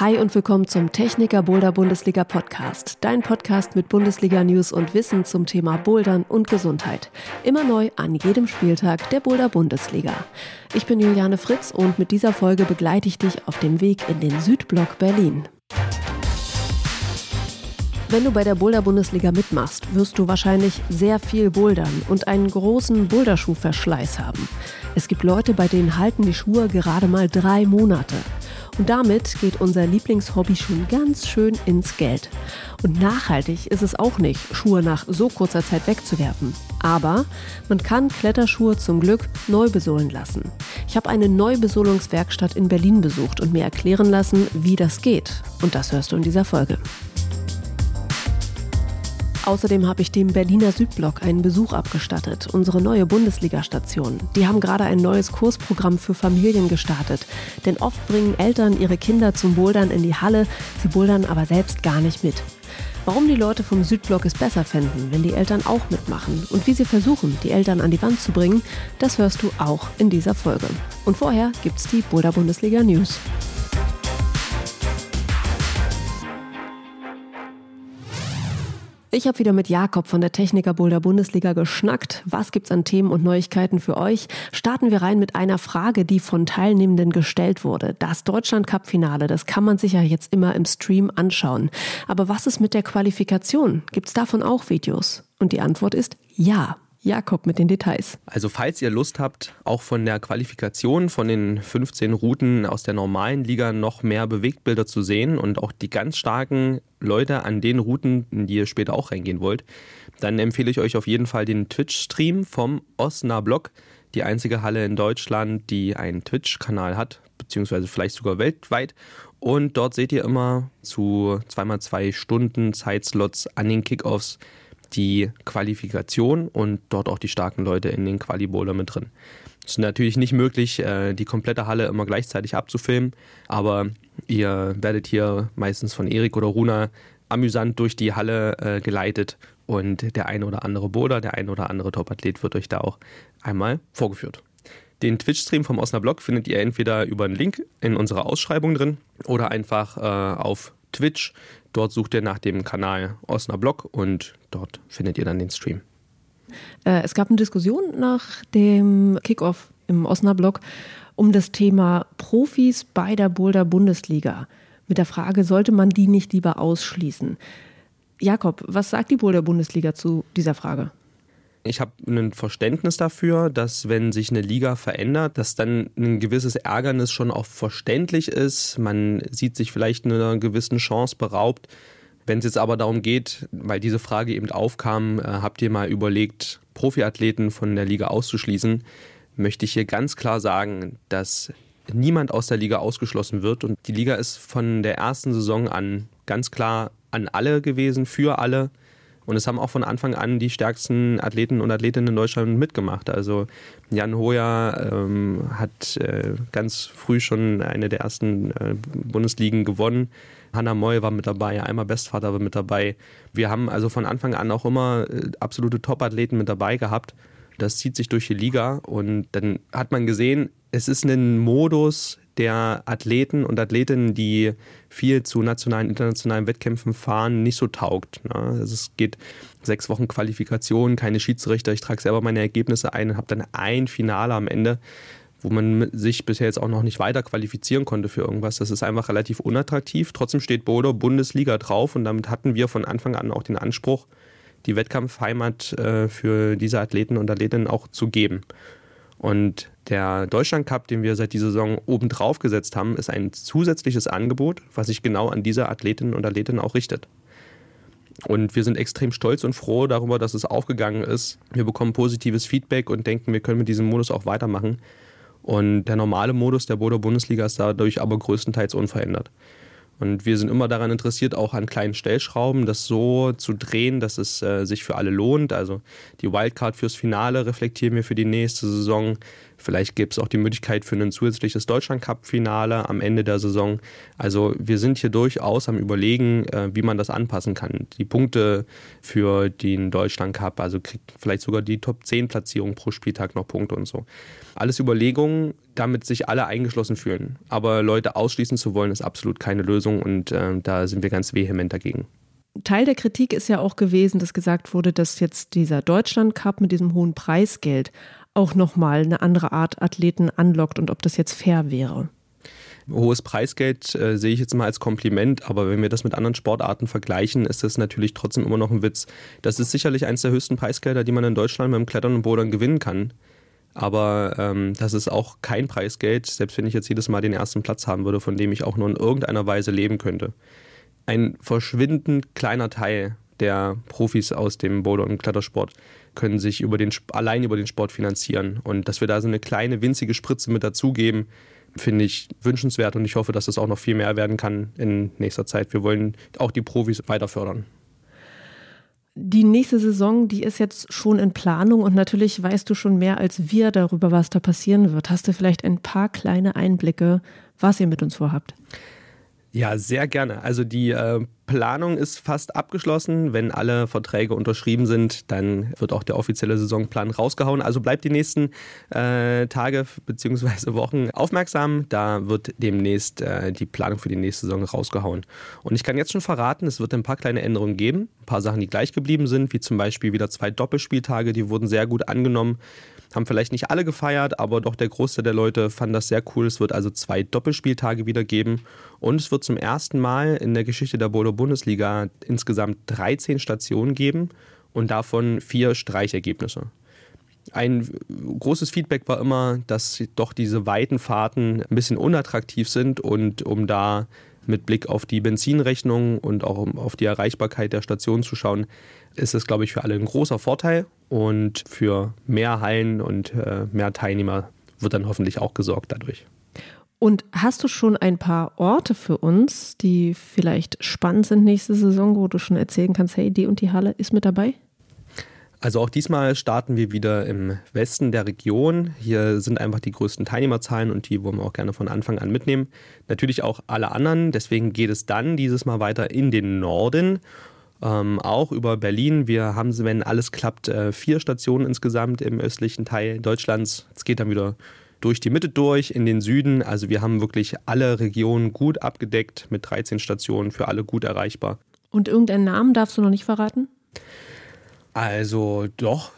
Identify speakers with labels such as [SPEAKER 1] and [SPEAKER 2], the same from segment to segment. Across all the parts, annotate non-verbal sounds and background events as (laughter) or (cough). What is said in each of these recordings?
[SPEAKER 1] Hi und willkommen zum Techniker Boulder Bundesliga Podcast. Dein Podcast mit Bundesliga News und Wissen zum Thema Bouldern und Gesundheit. Immer neu an jedem Spieltag der Boulder Bundesliga. Ich bin Juliane Fritz und mit dieser Folge begleite ich dich auf dem Weg in den Südblock Berlin. Wenn du bei der Boulder-Bundesliga mitmachst, wirst du wahrscheinlich sehr viel bouldern und einen großen Boulderschuhverschleiß haben. Es gibt Leute, bei denen halten die Schuhe gerade mal drei Monate. Und damit geht unser Lieblingshobby schon ganz schön ins Geld. Und nachhaltig ist es auch nicht, Schuhe nach so kurzer Zeit wegzuwerfen. Aber man kann Kletterschuhe zum Glück neu besohlen lassen. Ich habe eine Neubesohlungswerkstatt in Berlin besucht und mir erklären lassen, wie das geht. Und das hörst du in dieser Folge. Außerdem habe ich dem Berliner Südblock einen Besuch abgestattet, unsere neue Bundesliga-Station. Die haben gerade ein neues Kursprogramm für Familien gestartet. Denn oft bringen Eltern ihre Kinder zum Bouldern in die Halle, sie bouldern aber selbst gar nicht mit. Warum die Leute vom Südblock es besser fänden, wenn die Eltern auch mitmachen und wie sie versuchen, die Eltern an die Wand zu bringen, das hörst du auch in dieser Folge. Und vorher gibt's die Boulder Bundesliga News. Ich habe wieder mit Jakob von der Techniker Boulder Bundesliga geschnackt. Was gibt's an Themen und Neuigkeiten für euch? Starten wir rein mit einer Frage, die von Teilnehmenden gestellt wurde. Das Deutschland Cup Finale, das kann man sich ja jetzt immer im Stream anschauen. Aber was ist mit der Qualifikation? Gibt's davon auch Videos? Und die Antwort ist ja. Jakob mit den Details.
[SPEAKER 2] Also falls ihr Lust habt, auch von der Qualifikation von den 15 Routen aus der normalen Liga noch mehr Bewegtbilder zu sehen und auch die ganz starken Leute an den Routen, in die ihr später auch reingehen wollt, dann empfehle ich euch auf jeden Fall den Twitch-Stream vom Osnabrück, die einzige Halle in Deutschland, die einen Twitch-Kanal hat, beziehungsweise vielleicht sogar weltweit. Und dort seht ihr immer zu zweimal zwei Stunden Zeitslots an den Kickoffs die Qualifikation und dort auch die starken Leute in den Quali-Bowler mit drin. Es ist natürlich nicht möglich, äh, die komplette Halle immer gleichzeitig abzufilmen, aber ihr werdet hier meistens von Erik oder Runa amüsant durch die Halle äh, geleitet und der eine oder andere Bowler, der eine oder andere Topathlet wird euch da auch einmal vorgeführt. Den Twitch-Stream vom Osnabrück findet ihr entweder über einen Link in unserer Ausschreibung drin oder einfach äh, auf Twitch. Dort sucht ihr nach dem Kanal Osnabrück und dort findet ihr dann den Stream.
[SPEAKER 1] Äh, es gab eine Diskussion nach dem Kickoff im Osnabrück um das Thema Profis bei der Boulder Bundesliga. Mit der Frage, sollte man die nicht lieber ausschließen? Jakob, was sagt die Boulder Bundesliga zu dieser Frage?
[SPEAKER 2] Ich habe ein Verständnis dafür, dass wenn sich eine Liga verändert, dass dann ein gewisses Ärgernis schon auch verständlich ist. Man sieht sich vielleicht einer gewissen Chance beraubt. Wenn es jetzt aber darum geht, weil diese Frage eben aufkam, äh, habt ihr mal überlegt, Profiathleten von der Liga auszuschließen, möchte ich hier ganz klar sagen, dass niemand aus der Liga ausgeschlossen wird. Und die Liga ist von der ersten Saison an ganz klar an alle gewesen, für alle. Und es haben auch von Anfang an die stärksten Athleten und Athletinnen in Deutschland mitgemacht. Also Jan Hoyer ähm, hat äh, ganz früh schon eine der ersten äh, Bundesligen gewonnen. Hanna Moy war mit dabei, einmal Bestvater war mit dabei. Wir haben also von Anfang an auch immer äh, absolute Top-Athleten mit dabei gehabt. Das zieht sich durch die Liga und dann hat man gesehen, es ist ein Modus, der Athleten und Athletinnen, die viel zu nationalen, internationalen Wettkämpfen fahren, nicht so taugt. Ne? Also es geht sechs Wochen Qualifikation, keine Schiedsrichter, ich trage selber meine Ergebnisse ein und habe dann ein Finale am Ende, wo man sich bisher jetzt auch noch nicht weiter qualifizieren konnte für irgendwas. Das ist einfach relativ unattraktiv. Trotzdem steht Bodo Bundesliga drauf und damit hatten wir von Anfang an auch den Anspruch, die Wettkampfheimat äh, für diese Athleten und Athletinnen auch zu geben. Und der Deutschland Cup, den wir seit dieser Saison oben drauf gesetzt haben, ist ein zusätzliches Angebot, was sich genau an diese Athletinnen und Athletinnen auch richtet. Und wir sind extrem stolz und froh darüber, dass es aufgegangen ist. Wir bekommen positives Feedback und denken, wir können mit diesem Modus auch weitermachen. Und der normale Modus der Bodo Bundesliga ist dadurch aber größtenteils unverändert. Und wir sind immer daran interessiert, auch an kleinen Stellschrauben, das so zu drehen, dass es äh, sich für alle lohnt. Also die Wildcard fürs Finale reflektieren wir für die nächste Saison. Vielleicht gibt es auch die Möglichkeit für ein zusätzliches Deutschland-Cup-Finale am Ende der Saison. Also wir sind hier durchaus am Überlegen, äh, wie man das anpassen kann. Die Punkte für den Deutschland-Cup, also kriegt vielleicht sogar die Top-10-Platzierung pro Spieltag noch Punkte und so. Alles Überlegungen, damit sich alle eingeschlossen fühlen. Aber Leute ausschließen zu wollen, ist absolut keine Lösung und äh, da sind wir ganz vehement dagegen.
[SPEAKER 1] Teil der Kritik ist ja auch gewesen, dass gesagt wurde, dass jetzt dieser Deutschland Cup mit diesem hohen Preisgeld auch nochmal eine andere Art Athleten anlockt und ob das jetzt fair wäre.
[SPEAKER 2] Hohes Preisgeld äh, sehe ich jetzt mal als Kompliment, aber wenn wir das mit anderen Sportarten vergleichen, ist das natürlich trotzdem immer noch ein Witz. Das ist sicherlich eines der höchsten Preisgelder, die man in Deutschland dem Klettern und Bodern gewinnen kann. Aber ähm, das ist auch kein Preisgeld, selbst wenn ich jetzt jedes Mal den ersten Platz haben würde, von dem ich auch nur in irgendeiner Weise leben könnte. Ein verschwindend kleiner Teil der Profis aus dem Boulder- und Klettersport können sich über den, allein über den Sport finanzieren. Und dass wir da so eine kleine, winzige Spritze mit dazugeben, finde ich wünschenswert und ich hoffe, dass das auch noch viel mehr werden kann in nächster Zeit. Wir wollen auch die Profis weiter fördern.
[SPEAKER 1] Die nächste Saison, die ist jetzt schon in Planung und natürlich weißt du schon mehr als wir darüber, was da passieren wird. Hast du vielleicht ein paar kleine Einblicke, was ihr mit uns vorhabt?
[SPEAKER 2] Ja, sehr gerne. Also die äh, Planung ist fast abgeschlossen. Wenn alle Verträge unterschrieben sind, dann wird auch der offizielle Saisonplan rausgehauen. Also bleibt die nächsten äh, Tage bzw. Wochen aufmerksam. Da wird demnächst äh, die Planung für die nächste Saison rausgehauen. Und ich kann jetzt schon verraten, es wird ein paar kleine Änderungen geben. Ein paar Sachen, die gleich geblieben sind, wie zum Beispiel wieder zwei Doppelspieltage, die wurden sehr gut angenommen haben vielleicht nicht alle gefeiert, aber doch der Großteil der Leute fand das sehr cool. Es wird also zwei Doppelspieltage wieder geben und es wird zum ersten Mal in der Geschichte der Boulder Bundesliga insgesamt 13 Stationen geben und davon vier Streichergebnisse. Ein großes Feedback war immer, dass doch diese weiten Fahrten ein bisschen unattraktiv sind und um da mit Blick auf die Benzinrechnung und auch auf die Erreichbarkeit der Station zu schauen, ist es, glaube ich, für alle ein großer Vorteil und für mehr Hallen und äh, mehr Teilnehmer wird dann hoffentlich auch gesorgt dadurch.
[SPEAKER 1] Und hast du schon ein paar Orte für uns, die vielleicht spannend sind nächste Saison, wo du schon erzählen kannst, hey, die und die Halle ist mit dabei?
[SPEAKER 2] Also auch diesmal starten wir wieder im Westen der Region. Hier sind einfach die größten Teilnehmerzahlen und die wollen wir auch gerne von Anfang an mitnehmen. Natürlich auch alle anderen. Deswegen geht es dann dieses Mal weiter in den Norden ähm, auch über Berlin. Wir haben, wenn alles klappt, äh, vier Stationen insgesamt im östlichen Teil Deutschlands. Es geht dann wieder durch die Mitte durch in den Süden. Also wir haben wirklich alle Regionen gut abgedeckt mit 13 Stationen für alle gut erreichbar.
[SPEAKER 1] Und irgendeinen Namen darfst du noch nicht verraten?
[SPEAKER 2] Also doch.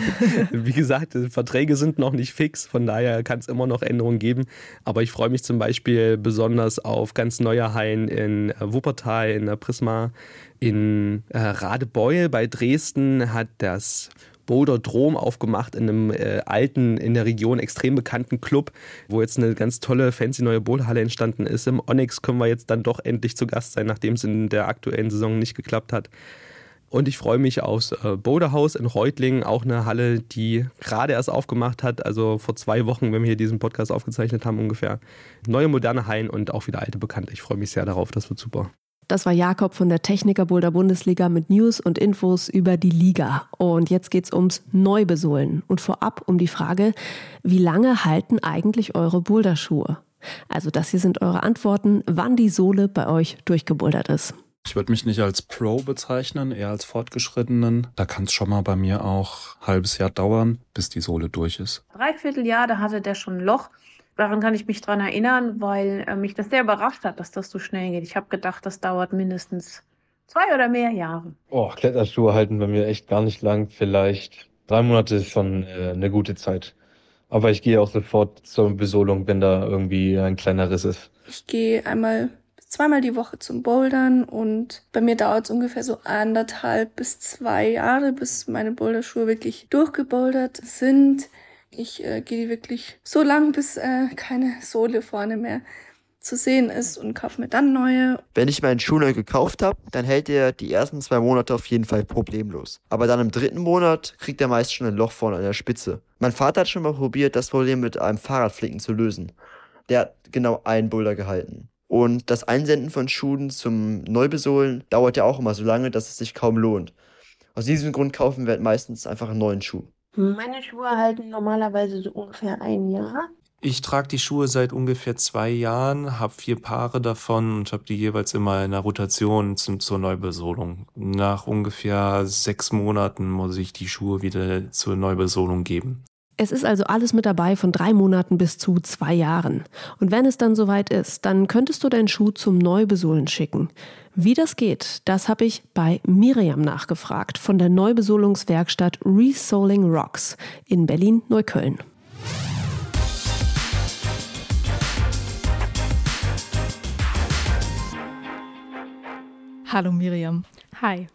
[SPEAKER 2] (laughs) Wie gesagt, Verträge sind noch nicht fix, von daher kann es immer noch Änderungen geben. Aber ich freue mich zum Beispiel besonders auf ganz neue Hallen in äh, Wuppertal, in der Prisma, in äh, Radebeul bei Dresden hat das Boulder Drom aufgemacht in einem äh, alten, in der Region extrem bekannten Club, wo jetzt eine ganz tolle, fancy neue Boulderhalle entstanden ist. Im Onyx können wir jetzt dann doch endlich zu Gast sein, nachdem es in der aktuellen Saison nicht geklappt hat. Und ich freue mich aufs äh, Boulderhaus in Reutlingen, auch eine Halle, die gerade erst aufgemacht hat, also vor zwei Wochen, wenn wir hier diesen Podcast aufgezeichnet haben ungefähr. Neue moderne Hallen und auch wieder alte Bekannte. Ich freue mich sehr darauf, das wird super.
[SPEAKER 1] Das war Jakob von der Techniker Boulder Bundesliga mit News und Infos über die Liga. Und jetzt geht es ums Neubesohlen und vorab um die Frage, wie lange halten eigentlich eure Boulderschuhe? Also das hier sind eure Antworten, wann die Sohle bei euch durchgebouldert ist.
[SPEAKER 3] Ich würde mich nicht als Pro bezeichnen, eher als Fortgeschrittenen. Da kann es schon mal bei mir auch ein halbes Jahr dauern, bis die Sohle durch ist.
[SPEAKER 4] Dreiviertel Jahr, da hatte der schon ein Loch. Daran kann ich mich dran erinnern, weil äh, mich das sehr überrascht hat, dass das so schnell geht. Ich habe gedacht, das dauert mindestens zwei oder mehr Jahre.
[SPEAKER 5] Oh, Kletterschuhe halten bei mir echt gar nicht lang. Vielleicht drei Monate ist schon äh, eine gute Zeit. Aber ich gehe auch sofort zur Besolung, wenn da irgendwie ein kleiner Riss ist.
[SPEAKER 6] Ich gehe einmal zweimal die Woche zum Bouldern und bei mir dauert es ungefähr so anderthalb bis zwei Jahre, bis meine Boulderschuhe wirklich durchgebouldert sind. Ich äh, gehe die wirklich so lang, bis äh, keine Sohle vorne mehr zu sehen ist und kaufe mir dann neue.
[SPEAKER 7] Wenn ich meinen Schuh neu gekauft habe, dann hält er die ersten zwei Monate auf jeden Fall problemlos. Aber dann im dritten Monat kriegt er meist schon ein Loch vorne an der Spitze. Mein Vater hat schon mal probiert, das Problem mit einem Fahrradflicken zu lösen. Der hat genau einen Boulder gehalten. Und das Einsenden von Schuhen zum Neubesohlen dauert ja auch immer so lange, dass es sich kaum lohnt. Aus diesem Grund kaufen wir halt meistens einfach einen neuen Schuh.
[SPEAKER 8] Meine Schuhe halten normalerweise so ungefähr ein Jahr.
[SPEAKER 9] Ich trage die Schuhe seit ungefähr zwei Jahren, habe vier Paare davon und habe die jeweils immer in der Rotation zum, zur Neubesohlung. Nach ungefähr sechs Monaten muss ich die Schuhe wieder zur Neubesohlung geben.
[SPEAKER 1] Es ist also alles mit dabei von drei Monaten bis zu zwei Jahren. Und wenn es dann soweit ist, dann könntest du deinen Schuh zum Neubesohlen schicken. Wie das geht, das habe ich bei Miriam nachgefragt von der Neubesohlungswerkstatt Resoling Rocks in Berlin-Neukölln.
[SPEAKER 10] Hallo Miriam.
[SPEAKER 11] Hi.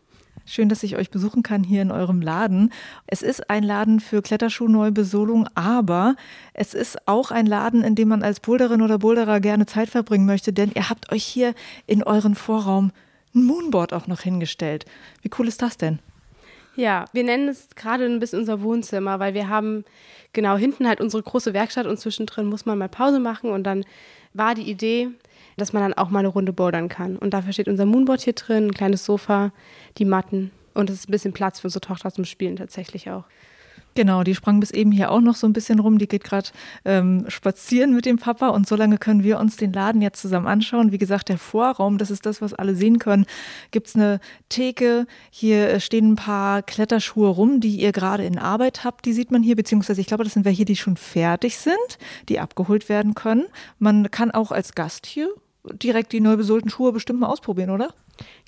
[SPEAKER 10] Schön, dass ich euch besuchen kann hier in eurem Laden. Es ist ein Laden für Kletterschuhneubesohlung, aber es ist auch ein Laden, in dem man als Boulderin oder Boulderer gerne Zeit verbringen möchte, denn ihr habt euch hier in euren Vorraum ein Moonboard auch noch hingestellt. Wie cool ist das denn?
[SPEAKER 11] Ja, wir nennen es gerade ein bisschen unser Wohnzimmer, weil wir haben genau hinten halt unsere große Werkstatt und zwischendrin muss man mal Pause machen und dann war die Idee, dass man dann auch mal eine Runde bouldern kann. Und dafür steht unser Moonboard hier drin, ein kleines Sofa, die Matten und es ist ein bisschen Platz für unsere Tochter zum Spielen tatsächlich auch.
[SPEAKER 10] Genau, die sprang bis eben hier auch noch so ein bisschen rum. Die geht gerade ähm, spazieren mit dem Papa und so lange können wir uns den Laden jetzt zusammen anschauen. Wie gesagt, der Vorraum, das ist das, was alle sehen können. Gibt es eine Theke, hier stehen ein paar Kletterschuhe rum, die ihr gerade in Arbeit habt. Die sieht man hier, beziehungsweise ich glaube, das sind welche, die schon fertig sind, die abgeholt werden können. Man kann auch als Gast hier direkt die neu besohlten Schuhe bestimmt mal ausprobieren, oder?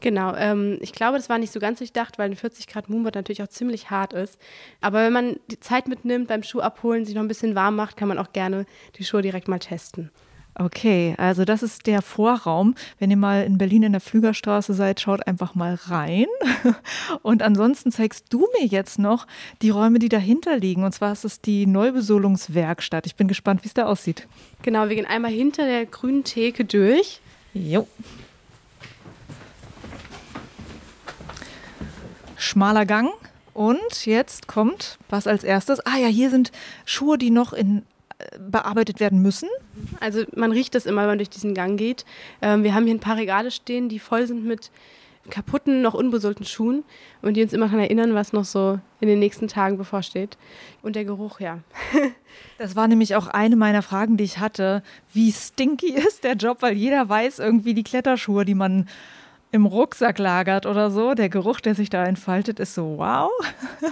[SPEAKER 11] Genau, ähm, ich glaube, das war nicht so ganz durchdacht, weil ein 40 Grad Moonboard natürlich auch ziemlich hart ist. Aber wenn man die Zeit mitnimmt beim Schuh abholen, sich noch ein bisschen warm macht, kann man auch gerne die Schuhe direkt mal testen.
[SPEAKER 10] Okay, also das ist der Vorraum. Wenn ihr mal in Berlin in der Flügerstraße seid, schaut einfach mal rein. (laughs) Und ansonsten zeigst du mir jetzt noch die Räume, die dahinter liegen. Und zwar ist es die Neubesohlungswerkstatt. Ich bin gespannt, wie es da aussieht.
[SPEAKER 11] Genau, wir gehen einmal hinter der grünen Theke durch.
[SPEAKER 10] Jo. Schmaler Gang. Und jetzt kommt was als erstes. Ah ja, hier sind Schuhe, die noch in bearbeitet werden müssen?
[SPEAKER 11] Also man riecht das immer, wenn man durch diesen Gang geht. Ähm, wir haben hier ein paar Regale stehen, die voll sind mit kaputten, noch unbesohlten Schuhen und die uns immer daran erinnern, was noch so in den nächsten Tagen bevorsteht. Und der Geruch, ja. (laughs)
[SPEAKER 10] das war nämlich auch eine meiner Fragen, die ich hatte. Wie stinky (laughs) ist der Job? Weil jeder weiß irgendwie die Kletterschuhe, die man im Rucksack lagert oder so. Der Geruch, der sich da entfaltet, ist so wow. (laughs)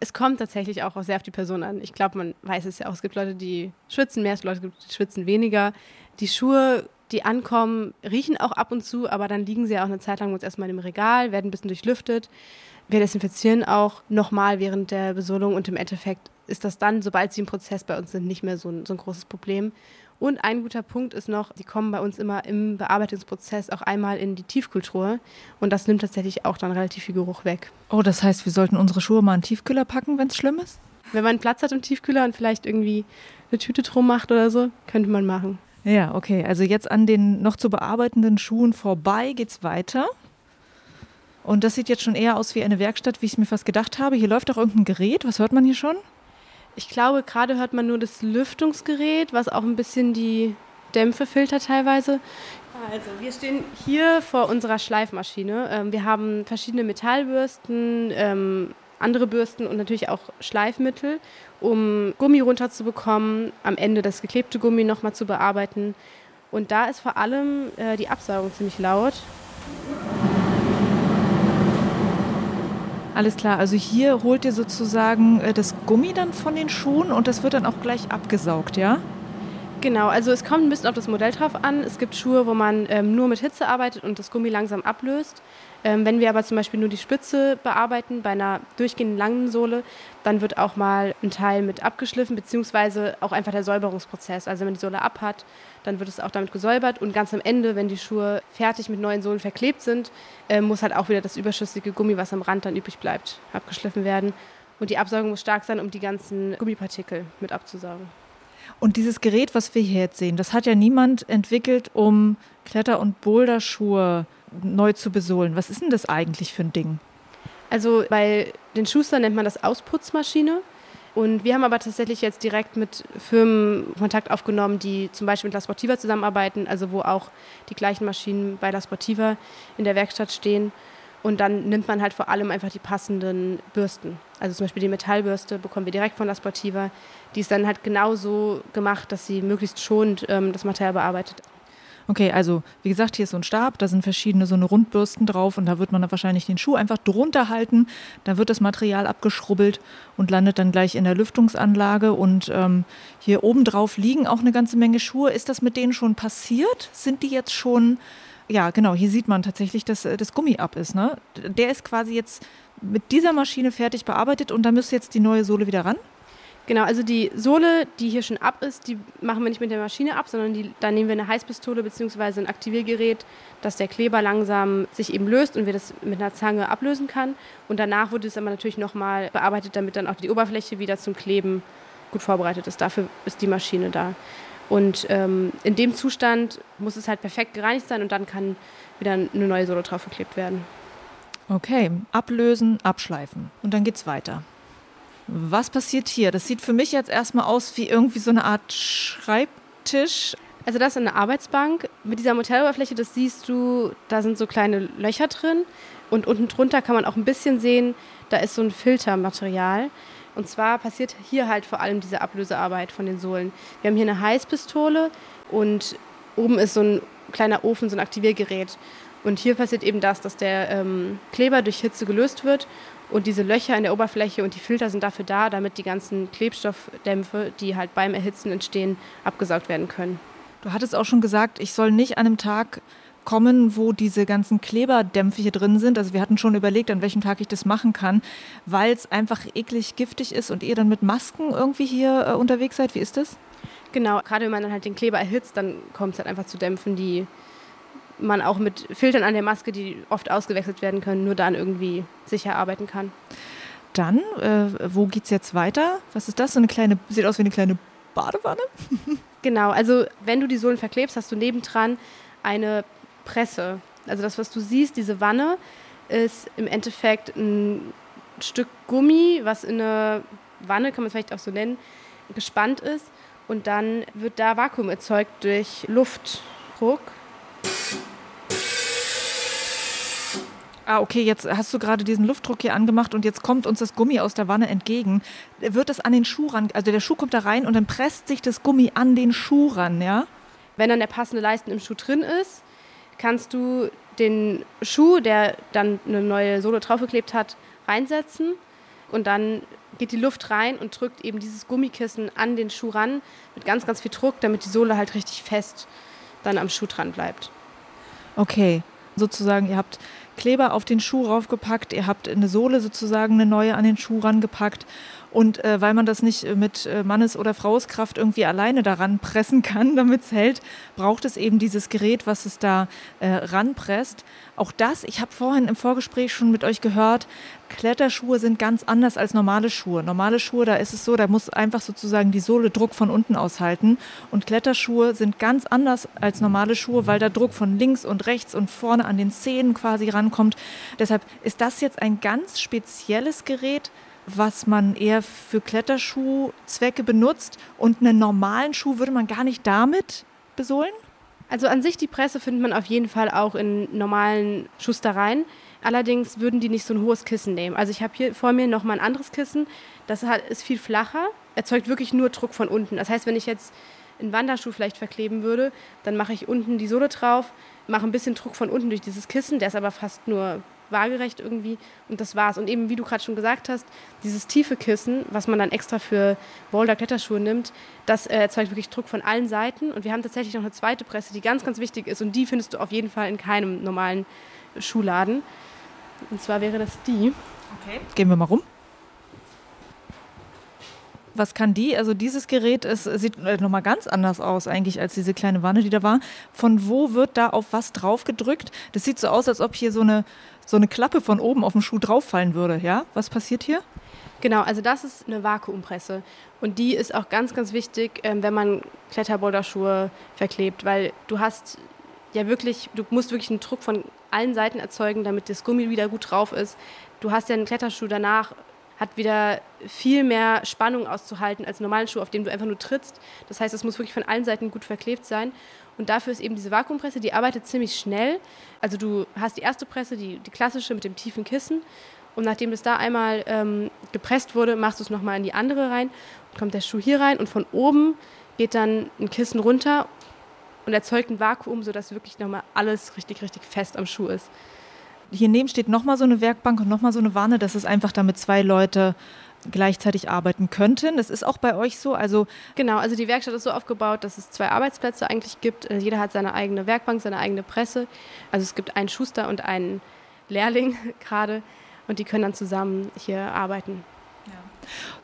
[SPEAKER 11] es kommt tatsächlich auch sehr auf die Person an. Ich glaube, man weiß es ja auch. Es gibt Leute, die schwitzen mehr, es gibt Leute, die schwitzen weniger. Die Schuhe, die ankommen, riechen auch ab und zu, aber dann liegen sie ja auch eine Zeit lang uns erstmal im Regal, werden ein bisschen durchlüftet. Wir desinfizieren auch nochmal während der Besohlung und im Endeffekt ist das dann, sobald sie im Prozess bei uns sind, nicht mehr so ein, so ein großes Problem. Und ein guter Punkt ist noch, die kommen bei uns immer im Bearbeitungsprozess auch einmal in die Tiefkultur. Und das nimmt tatsächlich auch dann relativ viel Geruch weg.
[SPEAKER 10] Oh, das heißt, wir sollten unsere Schuhe mal in den Tiefkühler packen, wenn es schlimm ist?
[SPEAKER 11] Wenn man Platz hat im Tiefkühler und vielleicht irgendwie eine Tüte drum macht oder so, könnte man machen.
[SPEAKER 10] Ja, okay. Also jetzt an den noch zu bearbeitenden Schuhen vorbei geht's weiter. Und das sieht jetzt schon eher aus wie eine Werkstatt, wie ich es mir fast gedacht habe. Hier läuft auch irgendein Gerät. Was hört man hier schon?
[SPEAKER 11] Ich glaube, gerade hört man nur das Lüftungsgerät, was auch ein bisschen die Dämpfe filtert teilweise. Also, wir stehen hier vor unserer Schleifmaschine. Ähm, wir haben verschiedene Metallbürsten, ähm, andere Bürsten und natürlich auch Schleifmittel, um Gummi runterzubekommen, am Ende das geklebte Gummi nochmal zu bearbeiten. Und da ist vor allem äh, die Absaugung ziemlich laut.
[SPEAKER 10] Alles klar, also hier holt ihr sozusagen äh, das Gummi dann von den Schuhen und das wird dann auch gleich abgesaugt, ja?
[SPEAKER 11] Genau, also es kommt ein bisschen auf das Modell drauf an. Es gibt Schuhe, wo man ähm, nur mit Hitze arbeitet und das Gummi langsam ablöst. Ähm, wenn wir aber zum Beispiel nur die Spitze bearbeiten bei einer durchgehenden langen Sohle, dann wird auch mal ein Teil mit abgeschliffen, beziehungsweise auch einfach der Säuberungsprozess. Also wenn die Sohle ab hat, dann wird es auch damit gesäubert und ganz am Ende, wenn die Schuhe fertig mit neuen Sohlen verklebt sind, äh, muss halt auch wieder das überschüssige Gummi, was am Rand dann übrig bleibt, abgeschliffen werden. Und die Absaugung muss stark sein, um die ganzen Gummipartikel mit abzusaugen.
[SPEAKER 10] Und dieses Gerät, was wir hier jetzt sehen, das hat ja niemand entwickelt, um Kletter- und Boulderschuhe neu zu besohlen. Was ist denn das eigentlich für ein Ding?
[SPEAKER 11] Also bei den Schuster nennt man das Ausputzmaschine. Und wir haben aber tatsächlich jetzt direkt mit Firmen Kontakt aufgenommen, die zum Beispiel mit La Sportiva zusammenarbeiten, also wo auch die gleichen Maschinen bei La Sportiva in der Werkstatt stehen. Und dann nimmt man halt vor allem einfach die passenden Bürsten. Also zum Beispiel die Metallbürste bekommen wir direkt von La Sportiva. Die ist dann halt genauso gemacht, dass sie möglichst schonend ähm, das Material bearbeitet.
[SPEAKER 10] Okay, also wie gesagt, hier ist so ein Stab, da sind verschiedene so eine Rundbürsten drauf und da wird man dann wahrscheinlich den Schuh einfach drunter halten. Da wird das Material abgeschrubbelt und landet dann gleich in der Lüftungsanlage. Und ähm, hier oben drauf liegen auch eine ganze Menge Schuhe. Ist das mit denen schon passiert? Sind die jetzt schon ja, genau, hier sieht man tatsächlich, dass äh, das Gummi ab ist. Ne? Der ist quasi jetzt mit dieser Maschine fertig bearbeitet und da müsste jetzt die neue Sohle wieder ran?
[SPEAKER 11] Genau, also die Sohle, die hier schon ab ist, die machen wir nicht mit der Maschine ab, sondern die, da nehmen wir eine Heißpistole bzw. ein Aktiviergerät, dass der Kleber langsam sich eben löst und wir das mit einer Zange ablösen kann. Und danach wird es aber natürlich nochmal bearbeitet, damit dann auch die Oberfläche wieder zum Kleben gut vorbereitet ist. Dafür ist die Maschine da. Und ähm, in dem Zustand muss es halt perfekt gereinigt sein und dann kann wieder eine neue Sohle drauf geklebt werden.
[SPEAKER 10] Okay, ablösen, abschleifen und dann geht's weiter. Was passiert hier? Das sieht für mich jetzt erstmal aus wie irgendwie so eine Art Schreibtisch.
[SPEAKER 11] Also das ist eine Arbeitsbank. Mit dieser Modelloberfläche, das siehst du, da sind so kleine Löcher drin. Und unten drunter kann man auch ein bisschen sehen, da ist so ein Filtermaterial. Und zwar passiert hier halt vor allem diese Ablösearbeit von den Sohlen. Wir haben hier eine Heißpistole und oben ist so ein kleiner Ofen, so ein Aktiviergerät. Und hier passiert eben das, dass der ähm, Kleber durch Hitze gelöst wird und diese Löcher in der Oberfläche und die Filter sind dafür da, damit die ganzen Klebstoffdämpfe, die halt beim Erhitzen entstehen, abgesaugt werden können.
[SPEAKER 10] Du hattest auch schon gesagt, ich soll nicht an einem Tag kommen, wo diese ganzen Kleberdämpfe hier drin sind. Also wir hatten schon überlegt, an welchem Tag ich das machen kann, weil es einfach eklig giftig ist und ihr dann mit Masken irgendwie hier äh, unterwegs seid. Wie ist das?
[SPEAKER 11] Genau, gerade wenn man dann halt den Kleber erhitzt, dann kommt es halt einfach zu Dämpfen, die man auch mit Filtern an der Maske, die oft ausgewechselt werden können, nur dann irgendwie sicher arbeiten kann.
[SPEAKER 10] Dann, äh, wo es jetzt weiter? Was ist das? So eine kleine, sieht aus wie eine kleine Badewanne? (laughs)
[SPEAKER 11] genau, also wenn du die Sohlen verklebst, hast du nebendran eine Presse. Also das, was du siehst, diese Wanne, ist im Endeffekt ein Stück Gummi, was in eine Wanne, kann man es vielleicht auch so nennen, gespannt ist. Und dann wird da Vakuum erzeugt durch Luftdruck.
[SPEAKER 10] Ah, okay, jetzt hast du gerade diesen Luftdruck hier angemacht und jetzt kommt uns das Gummi aus der Wanne entgegen. Wird es an den Schuh ran, also der Schuh kommt da rein und dann presst sich das Gummi an den Schuh ran, ja?
[SPEAKER 11] Wenn dann der passende Leisten im Schuh drin ist, kannst du den Schuh, der dann eine neue Sohle draufgeklebt hat, reinsetzen und dann geht die Luft rein und drückt eben dieses Gummikissen an den Schuh ran mit ganz, ganz viel Druck, damit die Sohle halt richtig fest dann am Schuh dran bleibt.
[SPEAKER 10] Okay, sozusagen, ihr habt Kleber auf den Schuh raufgepackt, ihr habt eine Sohle sozusagen eine neue an den Schuh rangepackt und äh, weil man das nicht äh, mit äh, Mannes- oder Frauskraft irgendwie alleine daran pressen kann, (laughs) damit es hält, braucht es eben dieses Gerät, was es da äh, ranpresst. Auch das, ich habe vorhin im Vorgespräch schon mit euch gehört, Kletterschuhe sind ganz anders als normale Schuhe. Normale Schuhe, da ist es so, da muss einfach sozusagen die Sohle Druck von unten aushalten. Und Kletterschuhe sind ganz anders als normale Schuhe, weil da Druck von links und rechts und vorne an den Zähnen quasi rankommt. Deshalb ist das jetzt ein ganz spezielles Gerät, was man eher für Kletterschuhzwecke benutzt und einen normalen Schuh würde man gar nicht damit besohlen?
[SPEAKER 11] Also an sich die Presse findet man auf jeden Fall auch in normalen Schustereien. Allerdings würden die nicht so ein hohes Kissen nehmen. Also ich habe hier vor mir noch mal ein anderes Kissen. Das ist viel flacher, erzeugt wirklich nur Druck von unten. Das heißt, wenn ich jetzt einen Wanderschuh vielleicht verkleben würde, dann mache ich unten die Sohle drauf, mache ein bisschen Druck von unten durch dieses Kissen, der ist aber fast nur waagerecht irgendwie und das war's. Und eben, wie du gerade schon gesagt hast, dieses tiefe Kissen, was man dann extra für Boulder-Kletterschuhe nimmt, das äh, erzeugt wirklich Druck von allen Seiten. Und wir haben tatsächlich noch eine zweite Presse, die ganz, ganz wichtig ist und die findest du auf jeden Fall in keinem normalen Schuhladen. Und zwar wäre das die.
[SPEAKER 10] Okay. Gehen wir mal rum. Was kann die? Also dieses Gerät ist, sieht äh, nochmal ganz anders aus eigentlich als diese kleine Wanne, die da war. Von wo wird da auf was drauf gedrückt? Das sieht so aus, als ob hier so eine, so eine Klappe von oben auf den Schuh drauffallen würde. Ja, was passiert hier?
[SPEAKER 11] Genau, also das ist eine Vakuumpresse. Und die ist auch ganz, ganz wichtig, ähm, wenn man Kletterboulderschuhe verklebt, weil du hast ja wirklich, du musst wirklich einen Druck von allen Seiten erzeugen, damit das Gummi wieder gut drauf ist. Du hast ja einen Kletterschuh danach hat wieder viel mehr Spannung auszuhalten als normalen Schuh, auf dem du einfach nur trittst. Das heißt, es muss wirklich von allen Seiten gut verklebt sein. Und dafür ist eben diese Vakuumpresse, die arbeitet ziemlich schnell. Also du hast die erste Presse, die, die klassische mit dem tiefen Kissen. Und nachdem das da einmal ähm, gepresst wurde, machst du es nochmal in die andere rein. Kommt der Schuh hier rein und von oben geht dann ein Kissen runter und erzeugt ein Vakuum, sodass wirklich nochmal alles richtig, richtig fest am Schuh ist.
[SPEAKER 10] Hier neben steht nochmal so eine Werkbank und nochmal so eine Wanne. Das ist einfach, damit zwei Leute gleichzeitig arbeiten könnten. Das ist auch bei euch so. Also
[SPEAKER 11] genau, also die Werkstatt ist so aufgebaut, dass es zwei Arbeitsplätze eigentlich gibt. Äh, jeder hat seine eigene Werkbank, seine eigene Presse. Also es gibt einen Schuster und einen Lehrling (laughs) gerade und die können dann zusammen hier arbeiten.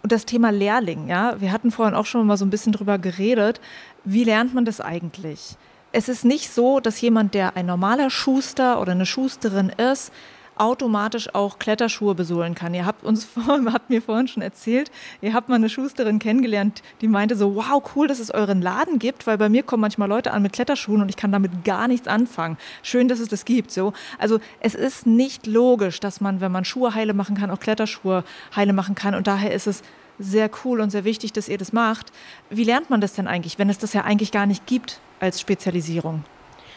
[SPEAKER 10] Und das Thema Lehrling, ja, wir hatten vorhin auch schon mal so ein bisschen drüber geredet. Wie lernt man das eigentlich? Es ist nicht so, dass jemand, der ein normaler Schuster oder eine Schusterin ist, automatisch auch Kletterschuhe besohlen kann. Ihr habt uns (laughs) habt mir vorhin schon erzählt, ihr habt mal eine Schusterin kennengelernt, die meinte so, wow, cool, dass es euren Laden gibt, weil bei mir kommen manchmal Leute an mit Kletterschuhen und ich kann damit gar nichts anfangen. Schön, dass es das gibt. So, also es ist nicht logisch, dass man, wenn man Schuhe heile machen kann, auch Kletterschuhe heile machen kann. Und daher ist es sehr cool und sehr wichtig, dass ihr das macht. Wie lernt man das denn eigentlich, wenn es das ja eigentlich gar nicht gibt als Spezialisierung?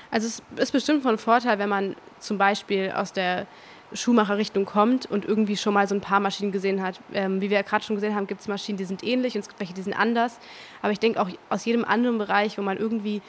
[SPEAKER 11] Also es ist bestimmt von Vorteil, wenn man zum Beispiel aus der Schuhmacherrichtung kommt und irgendwie schon mal so ein paar Maschinen gesehen hat. Ähm, wie wir ja gerade schon gesehen haben, gibt es Maschinen, die sind ähnlich und es gibt welche, die sind anders. Aber ich denke auch aus jedem anderen Bereich, wo man irgendwie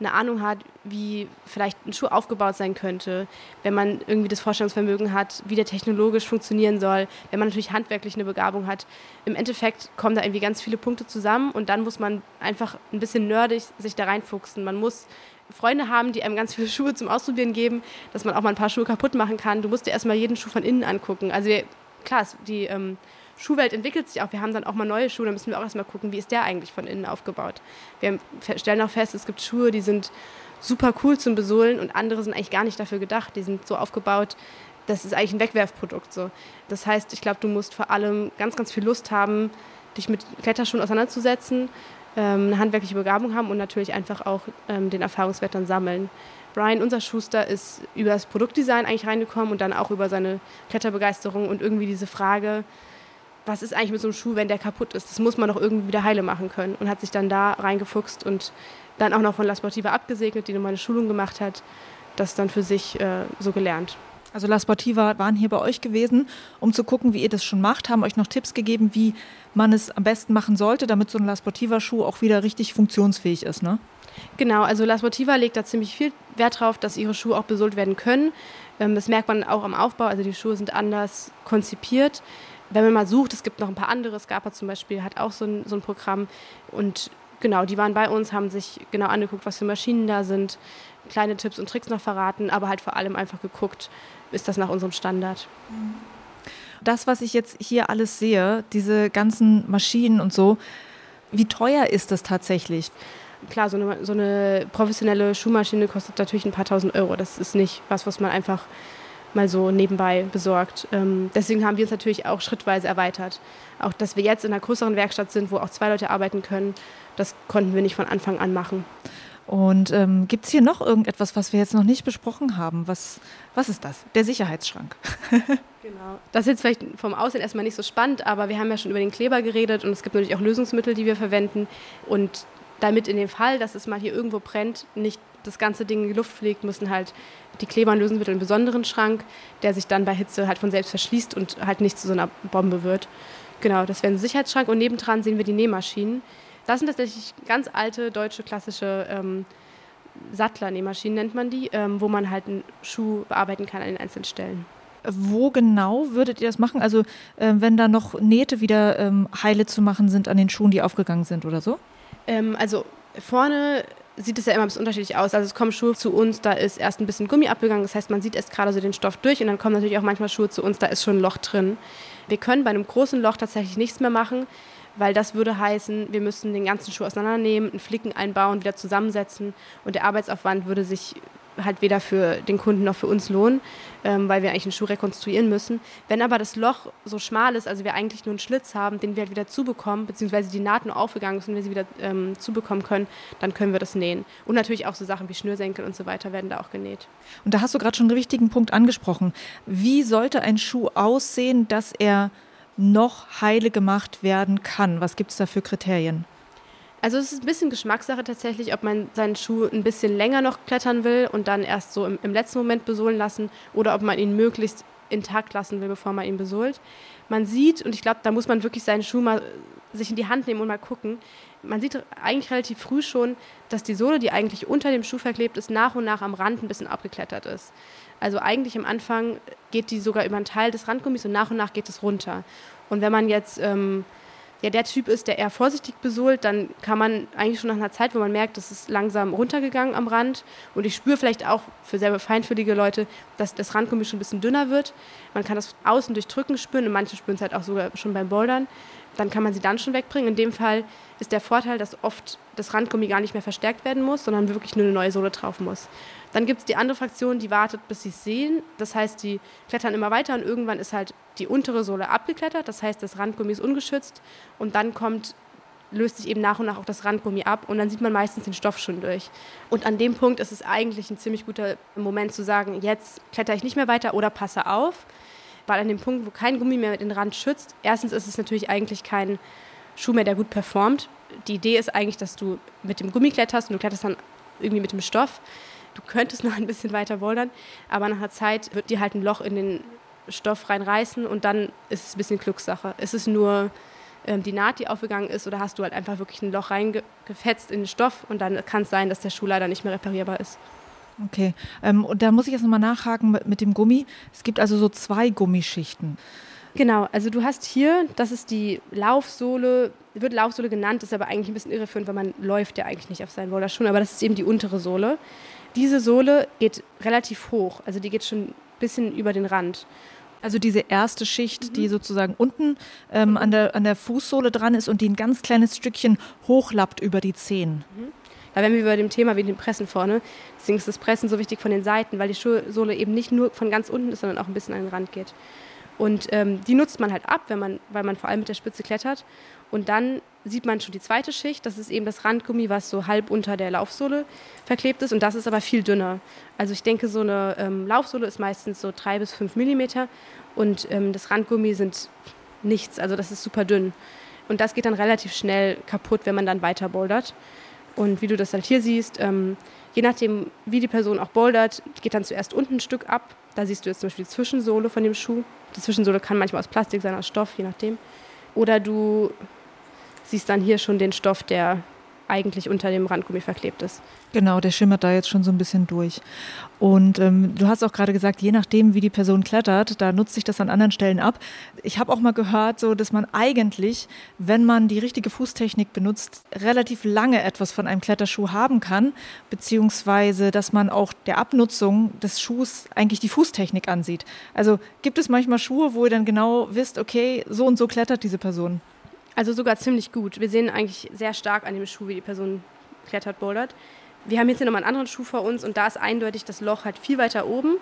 [SPEAKER 11] eine Ahnung hat, wie vielleicht ein Schuh aufgebaut sein könnte, wenn man irgendwie das Vorstellungsvermögen hat, wie der technologisch funktionieren soll, wenn man natürlich handwerklich eine Begabung hat. Im Endeffekt kommen da irgendwie ganz viele Punkte zusammen und dann muss man einfach ein bisschen nerdig sich da reinfuchsen. Man muss Freunde haben, die einem ganz viele Schuhe zum Ausprobieren geben, dass man auch mal ein paar Schuhe kaputt machen kann. Du musst dir erstmal jeden Schuh von innen angucken. Also klar, die ähm, Schuhwelt entwickelt sich auch. Wir haben dann auch mal neue Schuhe, da müssen wir auch erstmal gucken, wie ist der eigentlich von innen aufgebaut. Wir stellen auch fest, es gibt Schuhe, die sind super cool zum Besohlen und andere sind eigentlich gar nicht dafür gedacht. Die sind so aufgebaut, das ist eigentlich ein Wegwerfprodukt. So. Das heißt, ich glaube, du musst vor allem ganz, ganz viel Lust haben, dich mit Kletterschuhen auseinanderzusetzen eine handwerkliche Begabung haben und natürlich einfach auch ähm, den Erfahrungswert dann sammeln. Brian, unser Schuster, ist über das Produktdesign eigentlich reingekommen und dann auch über seine Kletterbegeisterung und irgendwie diese Frage, was ist eigentlich mit so einem Schuh, wenn der kaputt ist? Das muss man doch irgendwie wieder heile machen können und hat sich dann da reingefuchst und dann auch noch von La Sportiva abgesegnet, die nochmal eine Schulung gemacht hat, das dann für sich äh, so gelernt.
[SPEAKER 10] Also La Sportiva waren hier bei euch gewesen, um zu gucken, wie ihr das schon macht, haben euch noch Tipps gegeben, wie man es am besten machen sollte, damit so ein La Sportiva Schuh auch wieder richtig funktionsfähig ist, ne?
[SPEAKER 11] Genau, also La Sportiva legt da ziemlich viel Wert drauf, dass ihre Schuhe auch besohlt werden können. Ähm, das merkt man auch am Aufbau, also die Schuhe sind anders konzipiert. Wenn man mal sucht, es gibt noch ein paar andere, Scarpa zum Beispiel hat auch so ein, so ein Programm und genau, die waren bei uns, haben sich genau angeguckt, was für Maschinen da sind, kleine Tipps und Tricks noch verraten, aber halt vor allem einfach geguckt, ist das nach unserem Standard.
[SPEAKER 10] Das, was ich jetzt hier alles sehe, diese ganzen Maschinen und so, wie teuer ist das tatsächlich?
[SPEAKER 11] Klar, so eine, so eine professionelle Schuhmaschine kostet natürlich ein paar tausend Euro. Das ist nicht was, was man einfach mal so nebenbei besorgt. Ähm, deswegen haben wir uns natürlich auch schrittweise erweitert. Auch, dass wir jetzt in einer größeren Werkstatt sind, wo auch zwei Leute arbeiten können, das konnten wir nicht von Anfang an machen.
[SPEAKER 10] Und ähm, gibt es hier noch irgendetwas, was wir jetzt noch nicht besprochen haben? Was, was ist das? Der Sicherheitsschrank. (laughs)
[SPEAKER 11] genau. Das ist jetzt vielleicht vom Aussehen erstmal nicht so spannend, aber wir haben ja schon über den Kleber geredet und es gibt natürlich auch Lösungsmittel, die wir verwenden. Und damit in dem Fall, dass es mal hier irgendwo brennt, nicht das ganze Ding in die Luft fliegt, müssen halt die Kleber und Lösungsmittel einen besonderen Schrank, der sich dann bei Hitze halt von selbst verschließt und halt nicht zu so einer Bombe wird. Genau, das wäre ein Sicherheitsschrank und nebendran sehen wir die Nähmaschinen. Das sind tatsächlich ganz alte deutsche klassische ähm, Sattler-Nähmaschinen, nennt man die, ähm, wo man halt einen Schuh bearbeiten kann an den einzelnen Stellen.
[SPEAKER 10] Wo genau würdet ihr das machen? Also äh, wenn da noch Nähte wieder ähm, heile zu machen sind an den Schuhen, die aufgegangen sind oder so?
[SPEAKER 11] Ähm, also vorne sieht es ja immer ein bisschen unterschiedlich aus. Also es kommen Schuhe zu uns, da ist erst ein bisschen Gummi abgegangen, das heißt, man sieht erst gerade so den Stoff durch und dann kommen natürlich auch manchmal Schuhe zu uns, da ist schon ein Loch drin. Wir können bei einem großen Loch tatsächlich nichts mehr machen weil das würde heißen, wir müssen den ganzen Schuh auseinandernehmen, einen Flicken einbauen, wieder zusammensetzen und der Arbeitsaufwand würde sich halt weder für den Kunden noch für uns lohnen, ähm, weil wir eigentlich einen Schuh rekonstruieren müssen. Wenn aber das Loch so schmal ist, also wir eigentlich nur einen Schlitz haben, den wir halt wieder zubekommen, beziehungsweise die Naht nur aufgegangen ist und wir sie wieder ähm, zubekommen können, dann können wir das nähen. Und natürlich auch so Sachen wie Schnürsenkel und so weiter werden da auch genäht.
[SPEAKER 10] Und da hast du gerade schon einen wichtigen Punkt angesprochen. Wie sollte ein Schuh aussehen, dass er noch heile gemacht werden kann? Was gibt es da für Kriterien?
[SPEAKER 11] Also es ist ein bisschen Geschmackssache tatsächlich, ob man seinen Schuh ein bisschen länger noch klettern will und dann erst so im, im letzten Moment besohlen lassen oder ob man ihn möglichst intakt lassen will, bevor man ihn besohlt. Man sieht, und ich glaube, da muss man wirklich seinen Schuh mal sich in die Hand nehmen und mal gucken. Man sieht eigentlich relativ früh schon, dass die Sohle, die eigentlich unter dem Schuh verklebt ist, nach und nach am Rand ein bisschen abgeklettert ist. Also eigentlich am Anfang geht die sogar über einen Teil des Randgummis und nach und nach geht es runter. Und wenn man jetzt ähm, ja, der Typ ist, der eher vorsichtig besohlt, dann kann man eigentlich schon nach einer Zeit, wo man merkt, das ist langsam runtergegangen am Rand und ich spüre vielleicht auch für sehr feinfühlige Leute, dass das Randgummi schon ein bisschen dünner wird. Man kann das außen durch Drücken spüren und manche spüren es halt auch sogar schon beim Bouldern. Dann kann man sie dann schon wegbringen. In dem Fall ist der Vorteil, dass oft das Randgummi gar nicht mehr verstärkt werden muss, sondern wirklich nur eine neue Sohle drauf muss. Dann gibt es die andere Fraktion, die wartet, bis sie es sehen. Das heißt, die klettern immer weiter und irgendwann ist halt die untere Sohle abgeklettert. Das heißt, das Randgummi ist ungeschützt und dann kommt löst sich eben nach und nach auch das Randgummi ab und dann sieht man meistens den Stoff schon durch. Und an dem Punkt ist es eigentlich ein ziemlich guter Moment zu sagen, jetzt kletter ich nicht mehr weiter oder passe auf, weil an dem Punkt, wo kein Gummi mehr den Rand schützt, erstens ist es natürlich eigentlich kein Schuh mehr, der gut performt. Die Idee ist eigentlich, dass du mit dem Gummi kletterst und du kletterst dann irgendwie mit dem Stoff du könntest (laughs) noch ein bisschen weiter bouldern, aber nach einer Zeit wird dir halt ein Loch in den Stoff reinreißen und dann ist es ein bisschen Glückssache. Ist es nur ähm, die Naht, die aufgegangen ist oder hast du halt einfach wirklich ein Loch reingefetzt in den Stoff und dann kann es sein, dass der Schuh leider nicht mehr reparierbar ist.
[SPEAKER 10] Okay, ähm, und da muss ich jetzt nochmal nachhaken mit, mit dem Gummi. Es gibt also so zwei Gummischichten.
[SPEAKER 11] Genau, also du hast hier, das ist die Laufsohle, wird Laufsohle genannt, ist aber eigentlich ein bisschen irreführend, weil man läuft ja eigentlich nicht auf seinen Boulderschuhen, aber das ist eben die untere Sohle. Diese Sohle geht relativ hoch, also die geht schon ein bisschen über den Rand.
[SPEAKER 10] Also diese erste Schicht, mhm. die sozusagen unten ähm, an, der, an der Fußsohle dran ist und die ein ganz kleines Stückchen hochlappt über die Zehen. Mhm.
[SPEAKER 11] Da wären wir bei dem Thema wie dem Pressen vorne. Deswegen ist das Pressen so wichtig von den Seiten, weil die Schuhsohle eben nicht nur von ganz unten ist, sondern auch ein bisschen an den Rand geht. Und ähm, die nutzt man halt ab, wenn man, weil man vor allem mit der Spitze klettert. Und dann sieht man schon die zweite Schicht. Das ist eben das Randgummi, was so halb unter der Laufsohle verklebt ist. Und das ist aber viel dünner. Also ich denke, so eine ähm, Laufsohle ist meistens so drei bis fünf Millimeter. Und ähm, das Randgummi sind nichts. Also das ist super dünn. Und das geht dann relativ schnell kaputt, wenn man dann weiter bouldert. Und wie du das halt hier siehst, ähm, je nachdem, wie die Person auch bouldert, geht dann zuerst unten ein Stück ab. Da siehst du jetzt zum Beispiel die Zwischensohle von dem Schuh. Die Zwischensohle kann manchmal aus Plastik sein, aus Stoff, je nachdem. Oder du siehst dann hier schon den Stoff, der eigentlich unter dem Randgummi verklebt ist.
[SPEAKER 10] Genau, der schimmert da jetzt schon so ein bisschen durch. Und ähm, du hast auch gerade gesagt, je nachdem, wie die Person klettert, da nutzt sich das an anderen Stellen ab. Ich habe auch mal gehört, so, dass man eigentlich, wenn man die richtige Fußtechnik benutzt, relativ lange etwas von einem Kletterschuh haben kann, beziehungsweise dass man auch der Abnutzung des Schuhs eigentlich die Fußtechnik ansieht. Also gibt es manchmal Schuhe, wo ihr dann genau wisst, okay, so und so klettert diese Person.
[SPEAKER 11] Also sogar ziemlich gut. Wir sehen eigentlich sehr stark an dem Schuh, wie die Person klettert, bouldert. Wir haben jetzt hier nochmal einen anderen Schuh vor uns und da ist eindeutig das Loch halt viel weiter oben.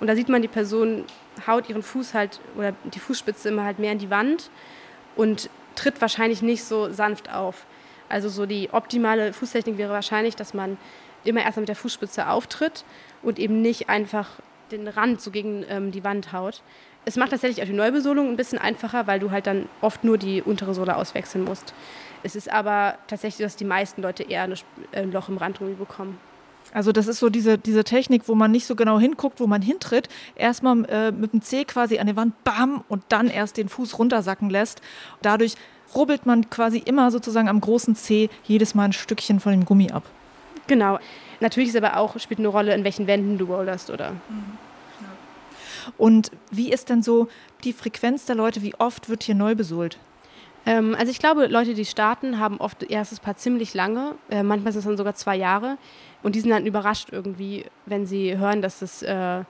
[SPEAKER 11] Und da sieht man, die Person haut ihren Fuß halt oder die Fußspitze immer halt mehr in die Wand und tritt wahrscheinlich nicht so sanft auf. Also so die optimale Fußtechnik wäre wahrscheinlich, dass man immer erstmal mit der Fußspitze auftritt und eben nicht einfach den Rand so gegen ähm, die Wand haut. Es macht tatsächlich auch die Neubesohlung ein bisschen einfacher, weil du halt dann oft nur die untere Sohle auswechseln musst. Es ist aber tatsächlich, dass die meisten Leute eher ein Loch im Randgummi bekommen.
[SPEAKER 10] Also das ist so diese, diese Technik, wo man nicht so genau hinguckt, wo man hintritt, erstmal äh, mit dem Zeh quasi an die Wand, bam, und dann erst den Fuß runtersacken lässt. Dadurch rubbelt man quasi immer sozusagen am großen Zeh jedes Mal ein Stückchen von dem Gummi ab.
[SPEAKER 11] Genau. Natürlich ist aber auch, spielt eine Rolle, in welchen Wänden du boulderst, oder? Mhm.
[SPEAKER 10] Und wie ist denn so die Frequenz der Leute? Wie oft wird hier neu besohlt?
[SPEAKER 11] Ähm, also ich glaube, Leute, die starten, haben oft erstes Paar ziemlich lange. Äh, manchmal sind es dann sogar zwei Jahre. Und die sind dann überrascht irgendwie, wenn sie hören, dass es äh,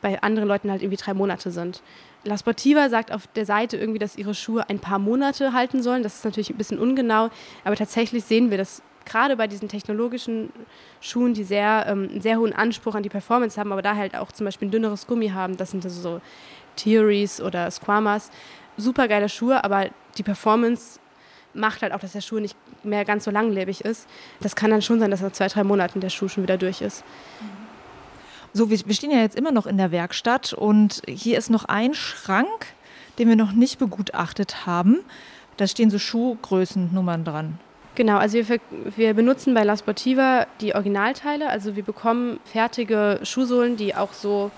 [SPEAKER 11] bei anderen Leuten halt irgendwie drei Monate sind. La Sportiva sagt auf der Seite irgendwie, dass ihre Schuhe ein paar Monate halten sollen. Das ist natürlich ein bisschen ungenau, aber tatsächlich sehen wir, dass gerade bei diesen technologischen Schuhen, die sehr, ähm, einen sehr hohen Anspruch an die Performance haben, aber da halt auch zum Beispiel ein dünneres Gummi haben, das sind also so Theories oder Squamas, super geile Schuhe, aber die Performance macht halt auch, dass der Schuh nicht mehr ganz so langlebig ist. Das kann dann schon sein, dass nach zwei, drei Monaten der Schuh schon wieder durch ist.
[SPEAKER 10] So, wir, wir stehen ja jetzt immer noch in der Werkstatt und hier ist noch ein Schrank den wir noch nicht begutachtet haben. Da stehen so Schuhgrößennummern dran.
[SPEAKER 11] Genau, also wir, wir benutzen bei La Sportiva die Originalteile. Also wir bekommen fertige Schuhsohlen, die auch so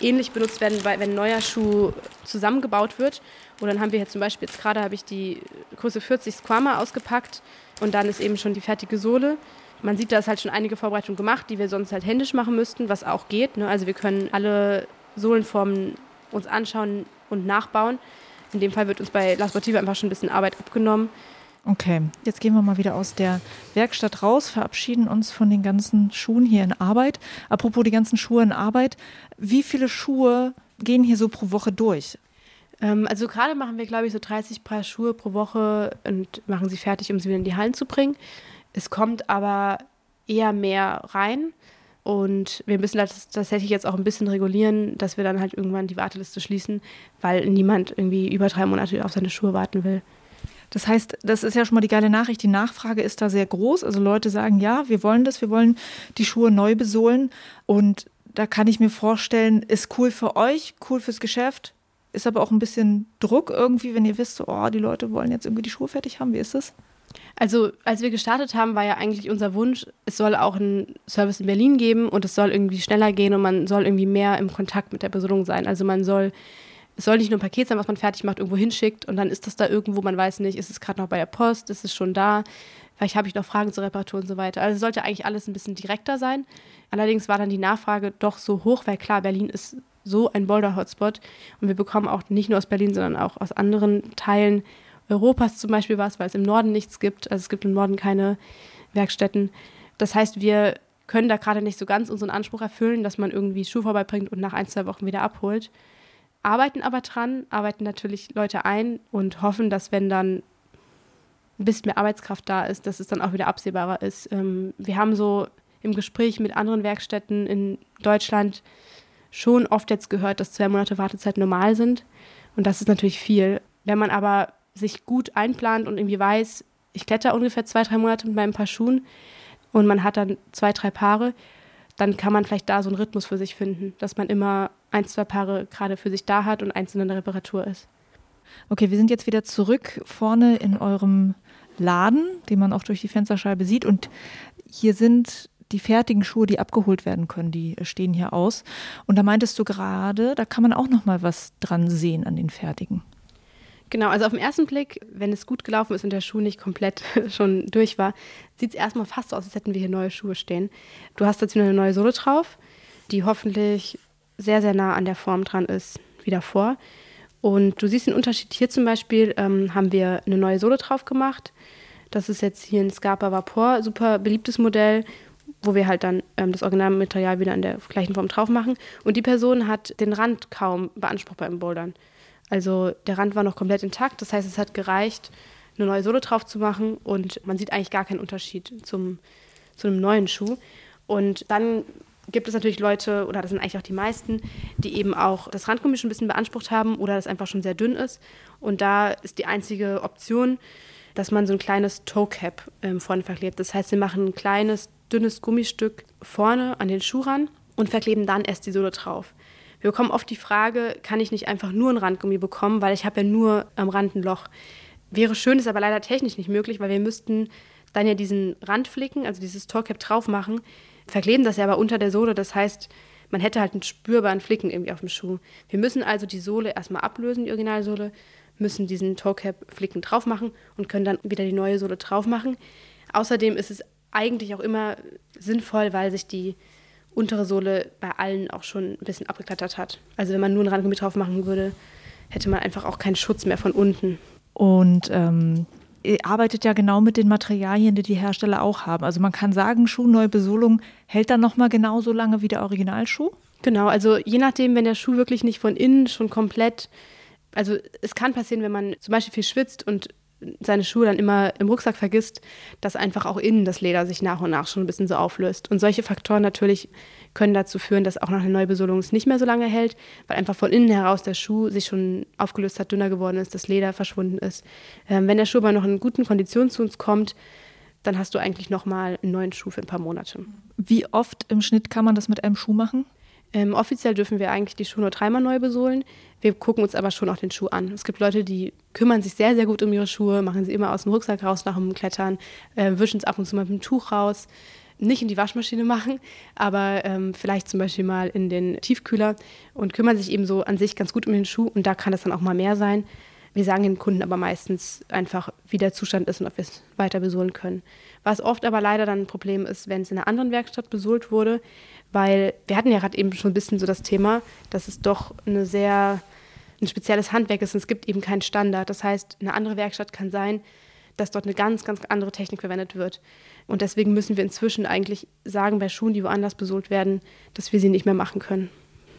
[SPEAKER 11] ähnlich benutzt werden, wenn ein neuer Schuh zusammengebaut wird. Und dann haben wir hier zum Beispiel, jetzt gerade habe ich die Größe 40 Squama ausgepackt und dann ist eben schon die fertige Sohle. Man sieht, da ist halt schon einige Vorbereitungen gemacht, die wir sonst halt händisch machen müssten, was auch geht. Ne? Also wir können alle Sohlenformen uns anschauen und nachbauen. In dem Fall wird uns bei La Sportiva einfach schon ein bisschen Arbeit abgenommen.
[SPEAKER 10] Okay, jetzt gehen wir mal wieder aus der Werkstatt raus, verabschieden uns von den ganzen Schuhen hier in Arbeit. Apropos die ganzen Schuhe in Arbeit, wie viele Schuhe gehen hier so pro Woche durch?
[SPEAKER 11] Ähm, also gerade machen wir, glaube ich, so 30 Paar Schuhe pro Woche und machen sie fertig, um sie wieder in die Hallen zu bringen. Es kommt aber eher mehr rein. Und wir müssen das tatsächlich jetzt auch ein bisschen regulieren, dass wir dann halt irgendwann die Warteliste schließen, weil niemand irgendwie über drei Monate auf seine Schuhe warten will.
[SPEAKER 10] Das heißt, das ist ja schon mal die geile Nachricht. Die Nachfrage ist da sehr groß. Also Leute sagen, ja, wir wollen das, wir wollen die Schuhe neu besohlen. Und da kann ich mir vorstellen, ist cool für euch, cool fürs Geschäft, ist aber auch ein bisschen Druck irgendwie, wenn ihr wisst, oh, die Leute wollen jetzt irgendwie die Schuhe fertig haben. Wie ist das?
[SPEAKER 11] Also, als wir gestartet haben, war ja eigentlich unser Wunsch, es soll auch einen Service in Berlin geben und es soll irgendwie schneller gehen und man soll irgendwie mehr im Kontakt mit der Besoldung sein. Also, man soll es soll nicht nur ein Paket sein, was man fertig macht, irgendwo hinschickt und dann ist das da irgendwo, man weiß nicht, ist es gerade noch bei der Post, ist es schon da, vielleicht habe ich noch Fragen zur Reparatur und so weiter. Also sollte eigentlich alles ein bisschen direkter sein. Allerdings war dann die Nachfrage doch so hoch, weil klar, Berlin ist so ein Boulder-Hotspot und wir bekommen auch nicht nur aus Berlin, sondern auch aus anderen Teilen Europas zum Beispiel was, weil es im Norden nichts gibt. Also es gibt im Norden keine Werkstätten. Das heißt, wir können da gerade nicht so ganz unseren Anspruch erfüllen, dass man irgendwie Schuh vorbeibringt und nach ein, zwei Wochen wieder abholt arbeiten aber dran, arbeiten natürlich Leute ein und hoffen, dass wenn dann ein bisschen mehr Arbeitskraft da ist, dass es dann auch wieder absehbarer ist. Ähm, wir haben so im Gespräch mit anderen Werkstätten in Deutschland schon oft jetzt gehört, dass zwei Monate Wartezeit normal sind. Und das ist natürlich viel. Wenn man aber sich gut einplant und irgendwie weiß, ich kletter ungefähr zwei, drei Monate mit meinem Paar Schuhen und man hat dann zwei, drei Paare, dann kann man vielleicht da so einen Rhythmus für sich finden, dass man immer ein, zwei Paare gerade für sich da hat und eins in der Reparatur ist.
[SPEAKER 10] Okay, wir sind jetzt wieder zurück vorne in eurem Laden, den man auch durch die Fensterscheibe sieht. Und hier sind die fertigen Schuhe, die abgeholt werden können, die stehen hier aus. Und da meintest du gerade, da kann man auch noch mal was dran sehen an den fertigen.
[SPEAKER 11] Genau, also auf den ersten Blick, wenn es gut gelaufen ist und der Schuh nicht komplett (laughs) schon durch war, sieht es erstmal fast so aus, als hätten wir hier neue Schuhe stehen. Du hast dazu eine neue Sohle drauf, die hoffentlich sehr, sehr nah an der Form dran ist wie davor. Und du siehst den Unterschied. Hier zum Beispiel ähm, haben wir eine neue Sohle drauf gemacht. Das ist jetzt hier ein Scarpa Vapor, super beliebtes Modell, wo wir halt dann ähm, das Originalmaterial wieder in der gleichen Form drauf machen. Und die Person hat den Rand kaum beansprucht beim Bouldern. Also der Rand war noch komplett intakt. Das heißt, es hat gereicht, eine neue Sohle drauf zu machen und man sieht eigentlich gar keinen Unterschied zum, zu einem neuen Schuh. Und dann gibt es natürlich Leute, oder das sind eigentlich auch die meisten, die eben auch das Randgummi schon ein bisschen beansprucht haben oder das einfach schon sehr dünn ist. Und da ist die einzige Option, dass man so ein kleines Toe-Cap ähm, vorne verklebt. Das heißt, wir machen ein kleines, dünnes Gummistück vorne an den Schuh ran und verkleben dann erst die Sohle drauf. Wir bekommen oft die Frage, kann ich nicht einfach nur ein Randgummi bekommen, weil ich habe ja nur am Rand ein Loch. Wäre schön, ist aber leider technisch nicht möglich, weil wir müssten dann ja diesen Rand flicken, also dieses Toe-Cap drauf machen, verkleben das ja aber unter der Sohle. Das heißt, man hätte halt einen spürbaren Flicken irgendwie auf dem Schuh. Wir müssen also die Sohle erstmal ablösen, die Originalsohle, müssen diesen Toe-Cap-Flicken drauf machen und können dann wieder die neue Sohle drauf machen. Außerdem ist es eigentlich auch immer sinnvoll, weil sich die untere Sohle bei allen auch schon ein bisschen abgeklettert hat. Also wenn man nur ein Randgummi drauf machen würde, hätte man einfach auch keinen Schutz mehr von unten.
[SPEAKER 10] Und ähm, arbeitet ja genau mit den Materialien, die die Hersteller auch haben. Also man kann sagen, Schuhneubesohlung hält dann nochmal genauso lange wie der Originalschuh?
[SPEAKER 11] Genau, also je nachdem, wenn der Schuh wirklich nicht von innen schon komplett, also es kann passieren, wenn man zum Beispiel viel schwitzt und seine Schuhe dann immer im Rucksack vergisst, dass einfach auch innen das Leder sich nach und nach schon ein bisschen so auflöst. Und solche Faktoren natürlich können dazu führen, dass auch nach einer Neubesohlung es nicht mehr so lange hält, weil einfach von innen heraus der Schuh sich schon aufgelöst hat, dünner geworden ist, das Leder verschwunden ist. Ähm, wenn der Schuh aber noch in guten Konditionen zu uns kommt, dann hast du eigentlich nochmal einen neuen Schuh für ein paar Monate.
[SPEAKER 10] Wie oft im Schnitt kann man das mit einem Schuh machen?
[SPEAKER 11] Ähm, offiziell dürfen wir eigentlich die Schuhe nur dreimal neu besohlen. Wir gucken uns aber schon auch den Schuh an. Es gibt Leute, die kümmern sich sehr, sehr gut um ihre Schuhe, machen sie immer aus dem Rucksack raus nach dem Klettern, äh, wischen es ab und zu mal mit dem Tuch raus. Nicht in die Waschmaschine machen, aber ähm, vielleicht zum Beispiel mal in den Tiefkühler und kümmern sich eben so an sich ganz gut um den Schuh. Und da kann das dann auch mal mehr sein. Wir sagen den Kunden aber meistens einfach, wie der Zustand ist und ob wir es weiter besohlen können. Was oft aber leider dann ein Problem ist, wenn es in einer anderen Werkstatt besohlt wurde, weil wir hatten ja gerade eben schon ein bisschen so das Thema, dass es doch eine sehr ein spezielles Handwerk ist und es gibt eben keinen Standard. Das heißt, eine andere Werkstatt kann sein, dass dort eine ganz, ganz andere Technik verwendet wird. Und deswegen müssen wir inzwischen eigentlich sagen, bei Schuhen, die woanders besohlt werden, dass wir sie nicht mehr machen können.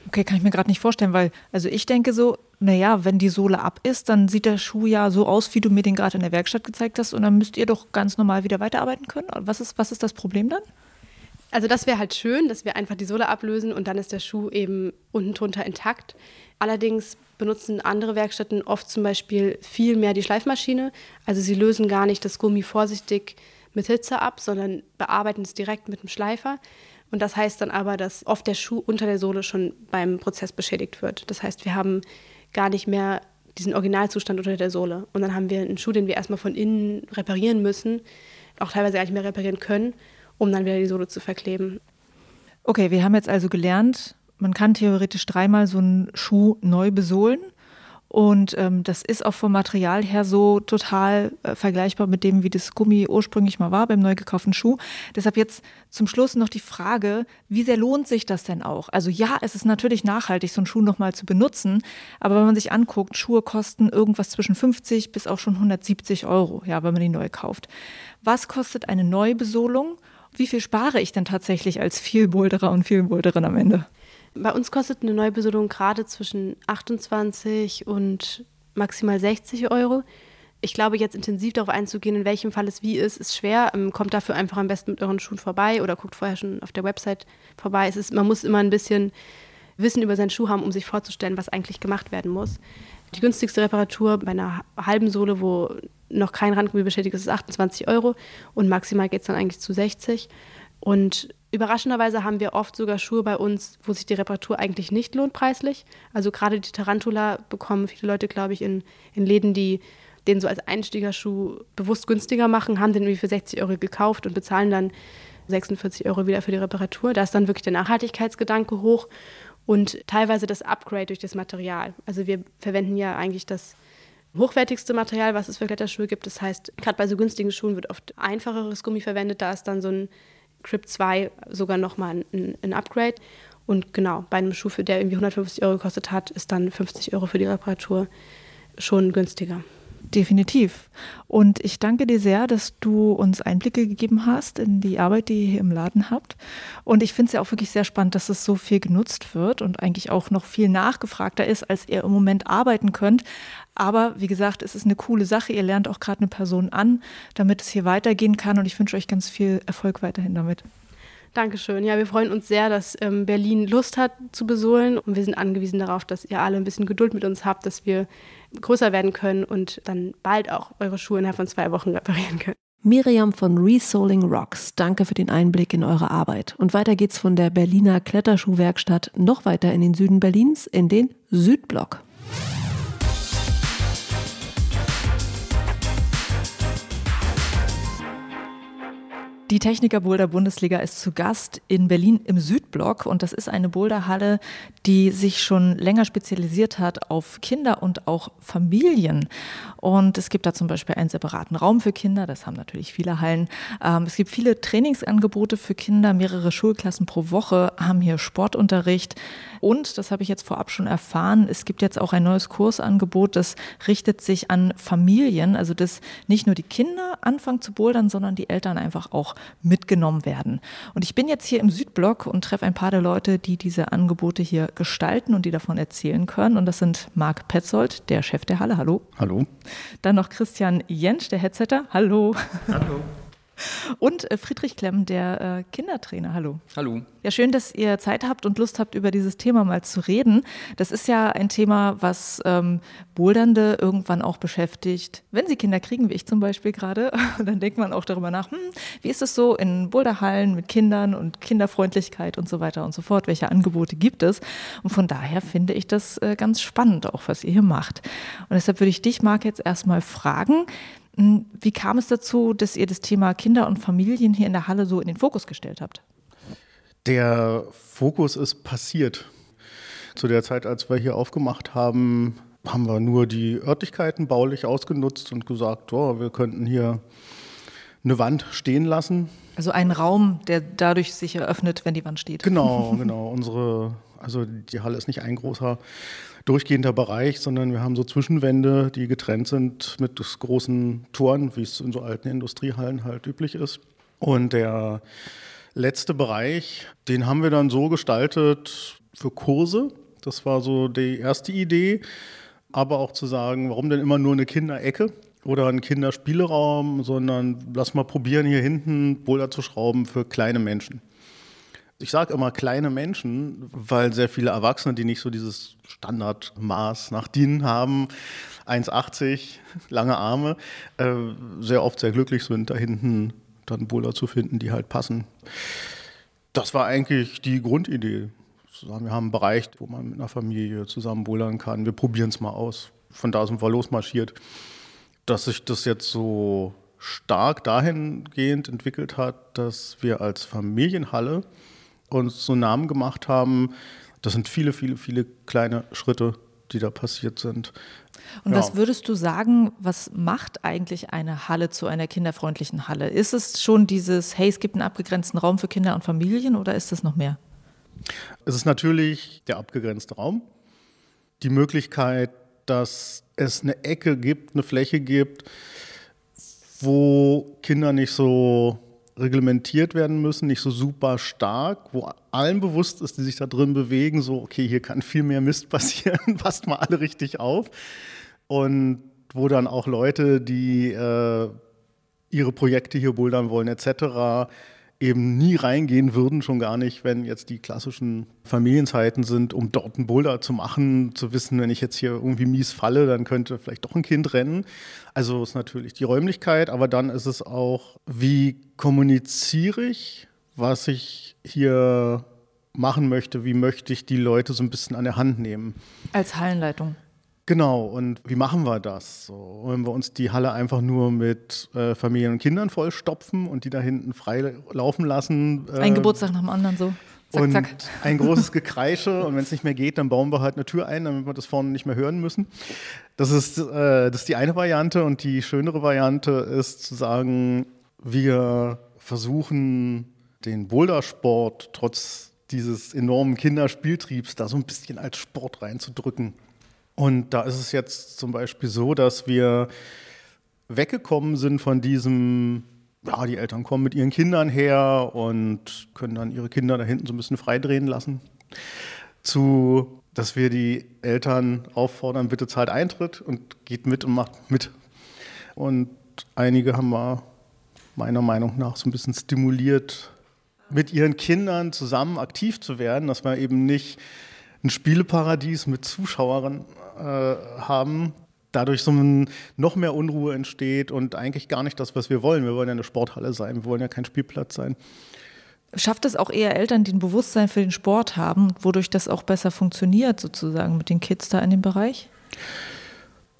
[SPEAKER 10] Okay, kann ich mir gerade nicht vorstellen, weil, also ich denke so, naja, wenn die Sohle ab ist, dann sieht der Schuh ja so aus, wie du mir den gerade in der Werkstatt gezeigt hast und dann müsst ihr doch ganz normal wieder weiterarbeiten können. Was ist, was ist das Problem dann?
[SPEAKER 11] Also das wäre halt schön, dass wir einfach die Sohle ablösen und dann ist der Schuh eben unten drunter intakt. Allerdings benutzen andere Werkstätten oft zum Beispiel viel mehr die Schleifmaschine. Also sie lösen gar nicht das Gummi vorsichtig mit Hitze ab, sondern bearbeiten es direkt mit dem Schleifer. Und das heißt dann aber, dass oft der Schuh unter der Sohle schon beim Prozess beschädigt wird. Das heißt, wir haben gar nicht mehr diesen Originalzustand unter der Sohle. Und dann haben wir einen Schuh, den wir erstmal von innen reparieren müssen, auch teilweise gar nicht mehr reparieren können um dann wieder die Sohle zu verkleben.
[SPEAKER 10] Okay, wir haben jetzt also gelernt, man kann theoretisch dreimal so einen Schuh neu besohlen. Und ähm, das ist auch vom Material her so total äh, vergleichbar mit dem, wie das Gummi ursprünglich mal war beim neu gekauften Schuh. Deshalb jetzt zum Schluss noch die Frage, wie sehr lohnt sich das denn auch? Also ja, es ist natürlich nachhaltig, so einen Schuh nochmal zu benutzen, aber wenn man sich anguckt, Schuhe kosten irgendwas zwischen 50 bis auch schon 170 Euro, ja, wenn man die neu kauft. Was kostet eine Neubesohlung? Wie viel spare ich denn tatsächlich als Vielboulderer und Vielboulderin am Ende?
[SPEAKER 11] Bei uns kostet eine Neubesoldung gerade zwischen 28 und maximal 60 Euro. Ich glaube, jetzt intensiv darauf einzugehen, in welchem Fall es wie ist, ist schwer. Ähm, kommt dafür einfach am besten mit euren Schuhen vorbei oder guckt vorher schon auf der Website vorbei. Es ist, man muss immer ein bisschen Wissen über seinen Schuh haben, um sich vorzustellen, was eigentlich gemacht werden muss. Die günstigste Reparatur bei einer halben Sohle, wo noch kein Randgummi beschädigt ist, ist 28 Euro und maximal geht es dann eigentlich zu 60. Und überraschenderweise haben wir oft sogar Schuhe bei uns, wo sich die Reparatur eigentlich nicht lohnt preislich. Also gerade die Tarantula bekommen viele Leute, glaube ich, in, in Läden, die den so als Einstiegerschuh bewusst günstiger machen, haben den irgendwie für 60 Euro gekauft und bezahlen dann 46 Euro wieder für die Reparatur. Da ist dann wirklich der Nachhaltigkeitsgedanke hoch und teilweise das Upgrade durch das Material. Also wir verwenden ja eigentlich das hochwertigste Material, was es für Kletterschuhe gibt. Das heißt, gerade bei so günstigen Schuhen wird oft einfacheres Gummi verwendet. Da ist dann so ein Grip 2 sogar nochmal ein, ein Upgrade. Und genau, bei einem Schuh, der irgendwie 150 Euro gekostet hat, ist dann 50 Euro für die Reparatur schon günstiger.
[SPEAKER 10] Definitiv. Und ich danke dir sehr, dass du uns Einblicke gegeben hast in die Arbeit, die ihr hier im Laden habt. Und ich finde es ja auch wirklich sehr spannend, dass es so viel genutzt wird und eigentlich auch noch viel nachgefragter ist, als ihr im Moment arbeiten könnt. Aber wie gesagt, es ist eine coole Sache. Ihr lernt auch gerade eine Person an, damit es hier weitergehen kann. Und ich wünsche euch ganz viel Erfolg weiterhin damit.
[SPEAKER 11] Dankeschön. Ja, wir freuen uns sehr, dass ähm, Berlin Lust hat zu besohlen. Und wir sind angewiesen darauf, dass ihr alle ein bisschen Geduld mit uns habt, dass wir größer werden können und dann bald auch eure Schuhe innerhalb von zwei Wochen reparieren können.
[SPEAKER 1] Miriam von Resoling Rocks, danke für den Einblick in eure Arbeit. Und weiter geht's von der Berliner Kletterschuhwerkstatt noch weiter in den Süden Berlins, in den Südblock. Die Techniker Boulder Bundesliga ist zu Gast in Berlin im Südblock und das ist eine Boulderhalle, die sich schon länger spezialisiert hat auf Kinder und auch Familien. Und es gibt da zum Beispiel einen separaten Raum für Kinder, das haben natürlich viele Hallen. Ähm, es gibt viele Trainingsangebote für Kinder, mehrere Schulklassen pro Woche haben hier Sportunterricht. Und, das habe ich jetzt vorab schon erfahren, es gibt jetzt auch ein neues Kursangebot, das richtet sich an Familien, also dass nicht nur die Kinder anfangen zu bouldern, sondern die Eltern einfach auch mitgenommen werden. Und ich bin jetzt hier im Südblock und treffe ein paar der Leute, die diese Angebote hier gestalten und die davon erzählen können. Und das sind Marc Petzold, der Chef der Halle. Hallo.
[SPEAKER 12] Hallo.
[SPEAKER 1] Dann noch Christian Jentsch, der Headsetter. Hallo.
[SPEAKER 12] Hallo.
[SPEAKER 10] Und äh, Friedrich Klemm, der äh, Kindertrainer. Hallo.
[SPEAKER 12] Hallo.
[SPEAKER 10] Ja, schön, dass ihr Zeit habt und Lust habt, über dieses Thema mal zu reden. Das ist ja ein Thema, was ähm, Bouldernde irgendwann auch beschäftigt. Wenn sie Kinder kriegen, wie ich zum Beispiel gerade, (laughs) dann denkt man auch darüber nach, hm, wie ist es so in Boulderhallen mit Kindern und Kinderfreundlichkeit und so weiter und so fort? Welche Angebote gibt es? Und von daher finde ich das äh, ganz spannend, auch was ihr hier macht. Und deshalb würde ich dich, Marc, jetzt erstmal fragen, wie kam es dazu, dass ihr das Thema Kinder und Familien hier in der Halle so in den Fokus gestellt habt?
[SPEAKER 13] Der Fokus ist passiert. Zu der Zeit, als wir hier aufgemacht haben, haben wir nur die Örtlichkeiten baulich ausgenutzt und gesagt, oh, wir könnten hier eine Wand stehen lassen.
[SPEAKER 10] Also einen Raum, der dadurch sich eröffnet, wenn die Wand steht.
[SPEAKER 13] Genau, (laughs) genau. Unsere, also die Halle ist nicht ein großer durchgehender Bereich, sondern wir haben so Zwischenwände, die getrennt sind mit großen Toren, wie es in so alten Industriehallen halt üblich ist. Und der letzte Bereich, den haben wir dann so gestaltet für Kurse. Das war so die erste Idee. Aber auch zu sagen, warum denn immer nur eine Kinderecke oder ein Kinderspieleraum, sondern lass mal probieren, hier hinten Boulder zu schrauben für kleine Menschen. Ich sage immer kleine Menschen, weil sehr viele Erwachsene, die nicht so dieses Standardmaß nach DIN haben, 1,80, lange Arme, äh, sehr oft sehr glücklich sind, da hinten dann Boulder zu finden, die halt passen. Das war eigentlich die Grundidee. Wir haben einen Bereich, wo man mit einer Familie zusammen bouldern kann. Wir probieren es mal aus. Von da sind wir losmarschiert. Dass sich das jetzt so stark dahingehend entwickelt hat, dass wir als Familienhalle uns so Namen gemacht haben. Das sind viele, viele, viele kleine Schritte, die da passiert sind.
[SPEAKER 10] Und ja. was würdest du sagen, was macht eigentlich eine Halle zu einer kinderfreundlichen Halle? Ist es schon dieses, hey, es gibt einen abgegrenzten Raum für Kinder und Familien oder ist es noch mehr?
[SPEAKER 13] Es ist natürlich der abgegrenzte Raum. Die Möglichkeit, dass es eine Ecke gibt, eine Fläche gibt, wo Kinder nicht so reglementiert werden müssen, nicht so super stark, wo allen bewusst ist, die sich da drin bewegen, so, okay, hier kann viel mehr Mist (laughs) passieren, passt mal alle richtig auf. Und wo dann auch Leute, die äh, ihre Projekte hier bouldern wollen, etc., eben nie reingehen würden, schon gar nicht, wenn jetzt die klassischen Familienzeiten sind, um dort einen Boulder zu machen, zu wissen, wenn ich jetzt hier irgendwie mies falle, dann könnte vielleicht doch ein Kind rennen. Also ist natürlich die Räumlichkeit, aber dann ist es auch, wie kommuniziere ich, was ich hier machen möchte, wie möchte ich die Leute so ein bisschen an der Hand nehmen.
[SPEAKER 10] Als Hallenleitung.
[SPEAKER 13] Genau, und wie machen wir das? So, wenn wir uns die Halle einfach nur mit äh, Familien und Kindern vollstopfen und die da hinten frei laufen lassen.
[SPEAKER 10] Äh, ein Geburtstag nach dem anderen so.
[SPEAKER 13] Zack, und zack. ein (laughs) großes Gekreische und wenn es nicht mehr geht, dann bauen wir halt eine Tür ein, damit wir das vorne nicht mehr hören müssen. Das ist, äh, das ist die eine Variante und die schönere Variante ist zu sagen, wir versuchen den Bouldersport trotz dieses enormen Kinderspieltriebs da so ein bisschen als Sport reinzudrücken. Und da ist es jetzt zum Beispiel so, dass wir weggekommen sind von diesem, ja, die Eltern kommen mit ihren Kindern her und können dann ihre Kinder da hinten so ein bisschen freidrehen lassen, zu, dass wir die Eltern auffordern, bitte zahlt Eintritt und geht mit und macht mit. Und einige haben wir meiner Meinung nach so ein bisschen stimuliert, mit ihren Kindern zusammen aktiv zu werden, dass man eben nicht ein Spieleparadies mit Zuschauern äh, haben, dadurch so ein, noch mehr Unruhe entsteht und eigentlich gar nicht das, was wir wollen. Wir wollen ja eine Sporthalle sein, wir wollen ja kein Spielplatz sein.
[SPEAKER 10] Schafft es auch eher Eltern, die ein Bewusstsein für den Sport haben, wodurch das auch besser funktioniert, sozusagen mit den Kids da in dem Bereich?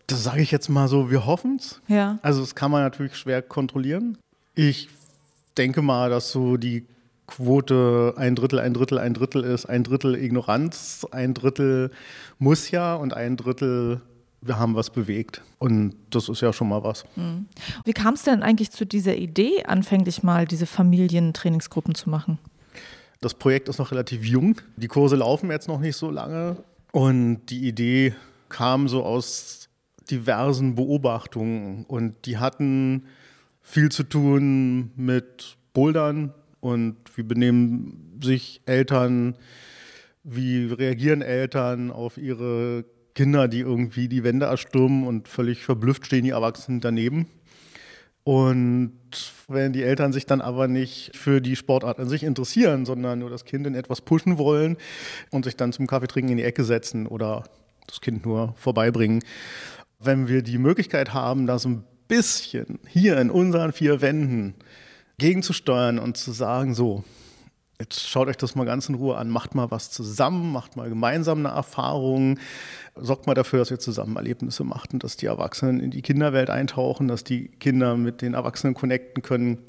[SPEAKER 13] Das sage ich jetzt mal so, wir hoffen es.
[SPEAKER 10] Ja.
[SPEAKER 13] Also das kann man natürlich schwer kontrollieren. Ich denke mal, dass so die Quote ein Drittel, ein Drittel, ein Drittel ist, ein Drittel Ignoranz, ein Drittel muss ja und ein Drittel wir haben was bewegt. Und das ist ja schon mal was.
[SPEAKER 10] Mhm. Wie kam es denn eigentlich zu dieser Idee, anfänglich mal diese Familientrainingsgruppen zu machen?
[SPEAKER 13] Das Projekt ist noch relativ jung. Die Kurse laufen jetzt noch nicht so lange. Und die Idee kam so aus diversen Beobachtungen. Und die hatten viel zu tun mit Bouldern, und wie benehmen sich Eltern, wie reagieren Eltern auf ihre Kinder, die irgendwie die Wände erstürmen und völlig verblüfft stehen die Erwachsenen daneben. Und wenn die Eltern sich dann aber nicht für die Sportart an sich interessieren, sondern nur das Kind in etwas pushen wollen und sich dann zum Kaffeetrinken in die Ecke setzen oder das Kind nur vorbeibringen, wenn wir die Möglichkeit haben, das ein bisschen hier in unseren vier Wänden gegenzusteuern und zu sagen, so, Jetzt schaut euch das mal ganz in Ruhe an, macht mal was zusammen, macht mal gemeinsam eine Erfahrung, sorgt mal dafür, dass ihr zusammen Erlebnisse macht und dass die Erwachsenen in die Kinderwelt eintauchen, dass die Kinder mit den Erwachsenen connecten können.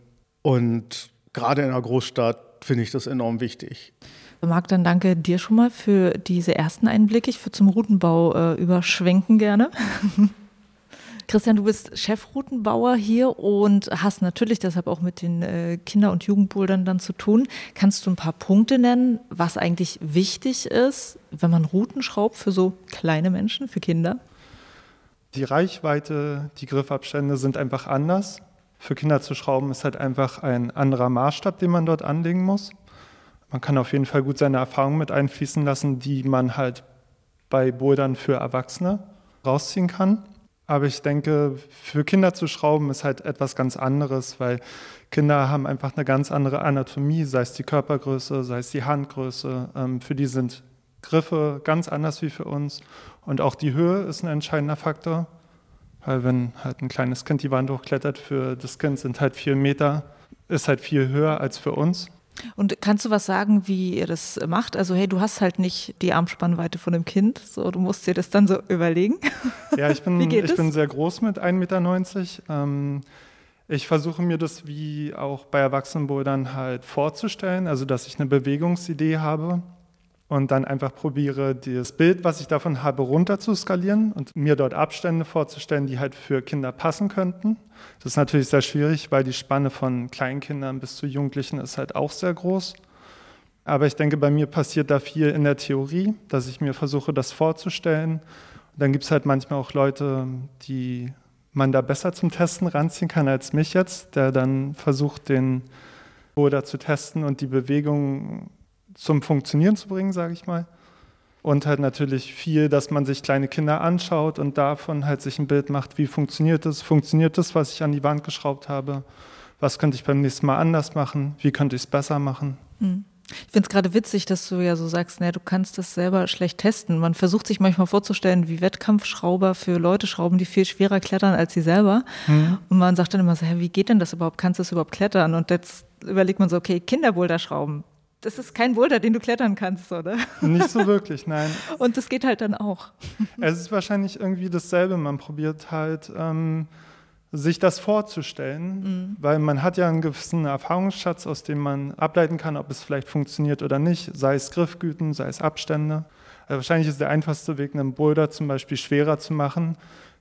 [SPEAKER 13] Und gerade in einer Großstadt finde ich das enorm wichtig.
[SPEAKER 10] Marc, dann danke dir schon mal für diese ersten Einblicke. Ich würde zum Routenbau äh, überschwenken gerne. (laughs) Christian, du bist Chefroutenbauer hier und hast natürlich deshalb auch mit den äh, Kinder- und Jugendbouldern dann zu tun. Kannst du ein paar Punkte nennen, was eigentlich wichtig ist, wenn man Routen schraubt für so kleine Menschen, für Kinder?
[SPEAKER 12] Die Reichweite, die Griffabstände sind einfach anders. Für Kinder zu schrauben ist halt einfach ein anderer Maßstab, den man dort anlegen muss. Man kann auf jeden Fall gut seine Erfahrungen mit einfließen lassen, die man halt bei Bouldern für Erwachsene rausziehen kann. Aber ich denke, für Kinder zu schrauben ist halt etwas ganz anderes, weil Kinder haben einfach eine ganz andere Anatomie, sei es die Körpergröße, sei es die Handgröße. Ähm, für die sind Griffe ganz anders wie für uns. Und auch die Höhe ist ein entscheidender Faktor. Weil wenn halt ein kleines Kind die Wand hochklettert, für das Kind sind halt vier Meter, ist halt viel höher als für uns.
[SPEAKER 10] Und kannst du was sagen, wie ihr das macht? Also, hey, du hast halt nicht die Armspannweite von einem Kind, so du musst dir das dann so überlegen.
[SPEAKER 12] Ja, ich (laughs) bin, ich bin sehr groß mit 1,90 Meter. Ähm, ich versuche mir das wie auch bei Erwachsenenbouldern halt vorzustellen, also dass ich eine Bewegungsidee habe und dann einfach probiere, das Bild, was ich davon habe, runter zu skalieren und mir dort Abstände vorzustellen, die halt für Kinder passen könnten. Das ist natürlich sehr schwierig, weil die Spanne von Kleinkindern bis zu Jugendlichen ist halt auch sehr groß. Aber ich denke, bei mir passiert da viel in der Theorie, dass ich mir versuche, das vorzustellen. Und dann gibt es halt manchmal auch Leute, die man da besser zum Testen ranziehen kann als mich jetzt, der dann versucht, den Boulder zu testen und die Bewegung zum Funktionieren zu bringen, sage ich mal. Und halt natürlich viel, dass man sich kleine Kinder anschaut und davon halt sich ein Bild macht, wie funktioniert das? Funktioniert das, was ich an die Wand geschraubt habe? Was könnte ich beim nächsten Mal anders machen? Wie könnte ich es besser machen?
[SPEAKER 10] Hm. Ich finde es gerade witzig, dass du ja so sagst, ne, du kannst das selber schlecht testen. Man versucht sich manchmal vorzustellen, wie Wettkampfschrauber für Leute schrauben, die viel schwerer klettern als sie selber. Mhm. Und man sagt dann immer so, hä, wie geht denn das überhaupt? Kannst du das überhaupt klettern? Und jetzt überlegt man so, okay, Kinderboulder schrauben das ist kein Boulder, den du klettern kannst, oder?
[SPEAKER 12] Nicht so wirklich, nein. (laughs)
[SPEAKER 10] Und das geht halt dann auch.
[SPEAKER 12] Es ist wahrscheinlich irgendwie dasselbe. Man probiert halt, ähm, sich das vorzustellen, mhm. weil man hat ja einen gewissen Erfahrungsschatz, aus dem man ableiten kann, ob es vielleicht funktioniert oder nicht, sei es Griffgüten, sei es Abstände. Also wahrscheinlich ist der einfachste Weg, einen Boulder zum Beispiel schwerer zu machen,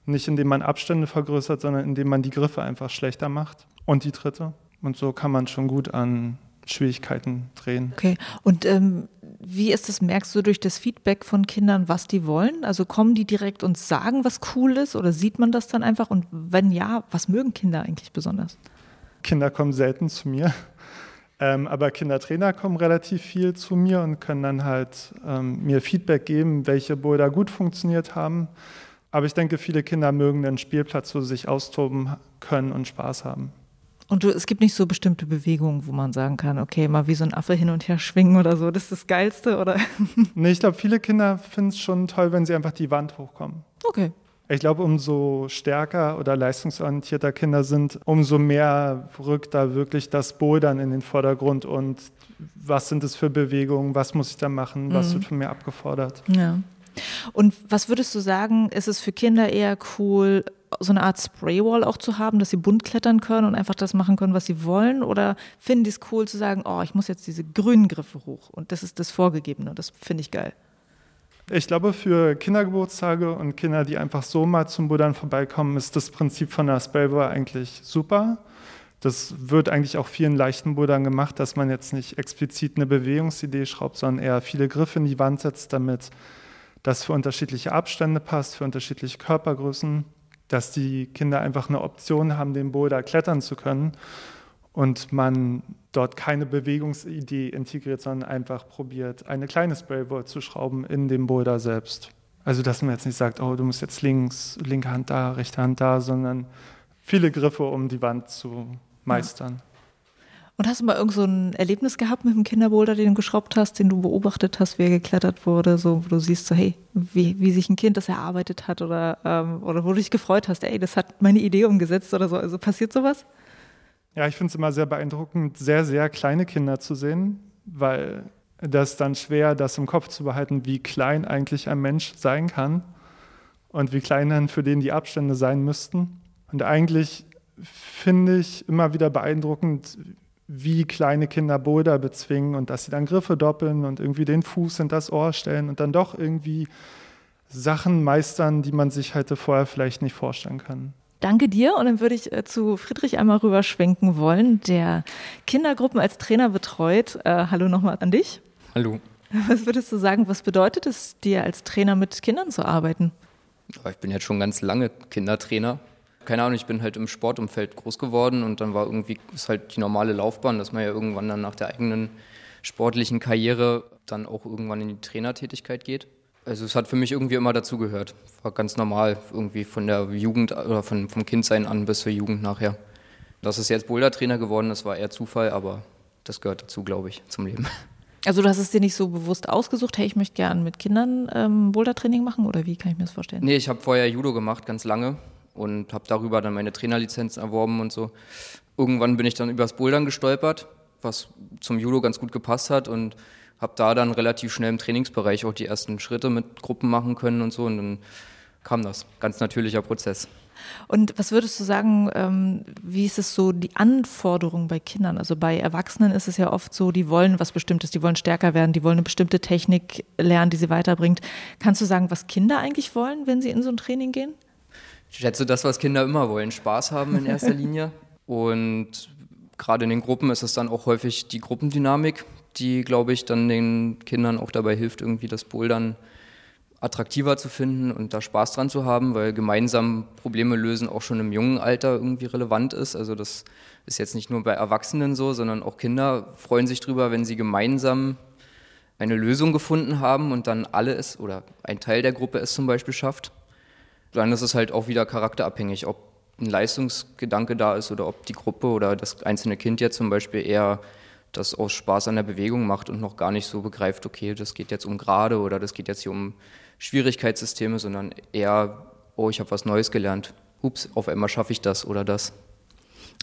[SPEAKER 12] nicht indem man Abstände vergrößert, sondern indem man die Griffe einfach schlechter macht und die Tritte. Und so kann man schon gut an Schwierigkeiten drehen.
[SPEAKER 10] Okay, und ähm, wie ist das, merkst du durch das Feedback von Kindern, was die wollen? Also kommen die direkt und sagen, was cool ist oder sieht man das dann einfach? Und wenn ja, was mögen Kinder eigentlich besonders?
[SPEAKER 12] Kinder kommen selten zu mir, (laughs) ähm, aber Kindertrainer kommen relativ viel zu mir und können dann halt ähm, mir Feedback geben, welche Boulder gut funktioniert haben. Aber ich denke, viele Kinder mögen den Spielplatz, wo sie sich austoben können und Spaß haben.
[SPEAKER 10] Und du, es gibt nicht so bestimmte Bewegungen, wo man sagen kann, okay, mal wie so ein Affe hin und her schwingen oder so, das ist das Geilste, oder? (laughs)
[SPEAKER 12] nee, ich glaube, viele Kinder finden es schon toll, wenn sie einfach die Wand hochkommen.
[SPEAKER 10] Okay.
[SPEAKER 12] Ich glaube, umso stärker oder leistungsorientierter Kinder sind, umso mehr rückt da wirklich das Bouldern in den Vordergrund und was sind es für Bewegungen, was muss ich da machen, was mhm. wird von mir abgefordert.
[SPEAKER 10] Ja. Und was würdest du sagen, ist es für Kinder eher cool, so eine Art Spraywall auch zu haben, dass sie bunt klettern können und einfach das machen können, was sie wollen? Oder finden die es cool zu sagen, oh, ich muss jetzt diese grünen Griffe hoch und das ist das Vorgegebene, das finde ich geil.
[SPEAKER 12] Ich glaube, für Kindergeburtstage und Kinder, die einfach so mal zum Buddern vorbeikommen, ist das Prinzip von der Spraywall eigentlich super. Das wird eigentlich auch vielen leichten Buddern gemacht, dass man jetzt nicht explizit eine Bewegungsidee schraubt, sondern eher viele Griffe in die Wand setzt, damit das für unterschiedliche Abstände passt, für unterschiedliche Körpergrößen dass die Kinder einfach eine Option haben, den Boulder klettern zu können und man dort keine Bewegungsidee integriert, sondern einfach probiert, eine kleine Spraywall zu schrauben in dem Boulder selbst. Also dass man jetzt nicht sagt, oh, du musst jetzt links, linke Hand da, rechte Hand da, sondern viele Griffe, um die Wand zu meistern.
[SPEAKER 10] Und hast du mal irgend so ein Erlebnis gehabt mit dem Kinderboulder, den du geschraubt hast, den du beobachtet hast, wie er geklettert wurde, so wo du siehst, so hey, wie, wie sich ein Kind das erarbeitet hat oder, ähm, oder wo du dich gefreut hast, ey, das hat meine Idee umgesetzt oder so. Also passiert sowas?
[SPEAKER 12] Ja, ich finde es immer sehr beeindruckend, sehr, sehr kleine Kinder zu sehen, weil das dann schwer, das im Kopf zu behalten, wie klein eigentlich ein Mensch sein kann und wie klein dann für den die Abstände sein müssten. Und eigentlich finde ich immer wieder beeindruckend, wie kleine Kinder Boulder bezwingen und dass sie dann Griffe doppeln und irgendwie den Fuß in das Ohr stellen und dann doch irgendwie Sachen meistern, die man sich halt vorher vielleicht nicht vorstellen kann.
[SPEAKER 10] Danke dir und dann würde ich äh, zu Friedrich einmal rüberschwenken wollen, der Kindergruppen als Trainer betreut. Äh, hallo nochmal an dich.
[SPEAKER 14] Hallo.
[SPEAKER 10] Was würdest du sagen, was bedeutet es dir als Trainer mit Kindern zu arbeiten?
[SPEAKER 14] Ich bin jetzt schon ganz lange Kindertrainer keine Ahnung, ich bin halt im Sportumfeld groß geworden und dann war irgendwie, ist halt die normale Laufbahn, dass man ja irgendwann dann nach der eigenen sportlichen Karriere dann auch irgendwann in die Trainertätigkeit geht. Also es hat für mich irgendwie immer dazugehört. War ganz normal, irgendwie von der Jugend oder von, vom Kindsein an bis zur Jugend nachher. Dass es jetzt Boulder-Trainer geworden ist, war eher Zufall, aber das gehört dazu, glaube ich, zum Leben.
[SPEAKER 10] Also du hast es dir nicht so bewusst ausgesucht, hey, ich möchte gerne mit Kindern ähm, Boulder-Training machen oder wie kann ich mir das vorstellen?
[SPEAKER 14] Nee, ich habe vorher Judo gemacht, ganz lange und habe darüber dann meine Trainerlizenz erworben und so. Irgendwann bin ich dann übers Bouldern gestolpert, was zum Judo ganz gut gepasst hat und habe da dann relativ schnell im Trainingsbereich auch die ersten Schritte mit Gruppen machen können und so und dann kam das. Ganz natürlicher Prozess.
[SPEAKER 10] Und was würdest du sagen, ähm, wie ist es so die Anforderung bei Kindern? Also bei Erwachsenen ist es ja oft so, die wollen was Bestimmtes, die wollen stärker werden, die wollen eine bestimmte Technik lernen, die sie weiterbringt. Kannst du sagen, was Kinder eigentlich wollen, wenn sie in so ein Training gehen?
[SPEAKER 14] Ich schätze das, was Kinder immer wollen, Spaß haben in erster (laughs) Linie. Und gerade in den Gruppen ist es dann auch häufig die Gruppendynamik, die, glaube ich, dann den Kindern auch dabei hilft, irgendwie das Bouldern attraktiver zu finden und da Spaß dran zu haben, weil gemeinsam Probleme lösen auch schon im jungen Alter irgendwie relevant ist. Also das ist jetzt nicht nur bei Erwachsenen so, sondern auch Kinder freuen sich drüber, wenn sie gemeinsam eine Lösung gefunden haben und dann alle es oder ein Teil der Gruppe es zum Beispiel schafft. Dann ist es halt auch wieder charakterabhängig, ob ein Leistungsgedanke da ist oder ob die Gruppe oder das einzelne Kind jetzt zum Beispiel eher das aus Spaß an der Bewegung macht und noch gar nicht so begreift, okay, das geht jetzt um gerade oder das geht jetzt hier um Schwierigkeitssysteme, sondern eher, oh, ich habe was Neues gelernt. Ups, auf einmal schaffe ich das oder das.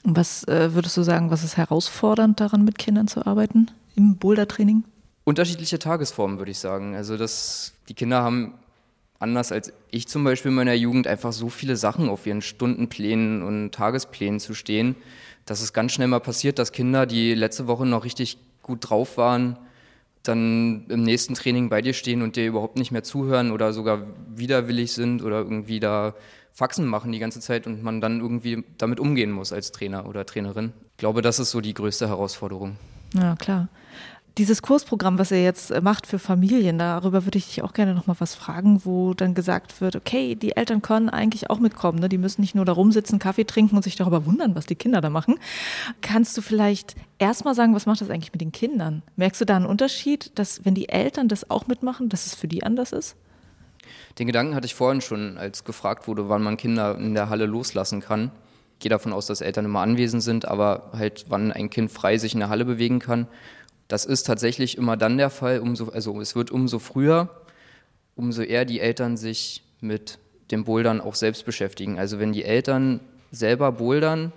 [SPEAKER 10] Und was äh, würdest du sagen, was ist herausfordernd daran, mit Kindern zu arbeiten im Boulder-Training?
[SPEAKER 14] Unterschiedliche Tagesformen, würde ich sagen. Also das, die Kinder haben anders als ich zum Beispiel in meiner Jugend einfach so viele Sachen auf ihren Stundenplänen und Tagesplänen zu stehen, dass es ganz schnell mal passiert, dass Kinder, die letzte Woche noch richtig gut drauf waren, dann im nächsten Training bei dir stehen und dir überhaupt nicht mehr zuhören oder sogar widerwillig sind oder irgendwie da Faxen machen die ganze Zeit und man dann irgendwie damit umgehen muss als Trainer oder Trainerin. Ich glaube, das ist so die größte Herausforderung.
[SPEAKER 10] Ja, klar. Dieses Kursprogramm, was ihr jetzt äh, macht für Familien, darüber würde ich dich auch gerne noch mal was fragen, wo dann gesagt wird, okay, die Eltern können eigentlich auch mitkommen, ne? die müssen nicht nur da rumsitzen, Kaffee trinken und sich darüber wundern, was die Kinder da machen. Kannst du vielleicht erstmal sagen, was macht das eigentlich mit den Kindern? Merkst du da einen Unterschied, dass wenn die Eltern das auch mitmachen, dass es für die anders ist?
[SPEAKER 14] Den Gedanken hatte ich vorhin schon, als gefragt wurde, wann man Kinder in der Halle loslassen kann. Ich gehe davon aus, dass Eltern immer anwesend sind, aber halt, wann ein Kind frei sich in der Halle bewegen kann. Das ist tatsächlich immer dann der Fall, umso, also es wird umso früher, umso eher die Eltern sich mit dem Bouldern auch selbst beschäftigen. Also wenn die Eltern selber bouldern,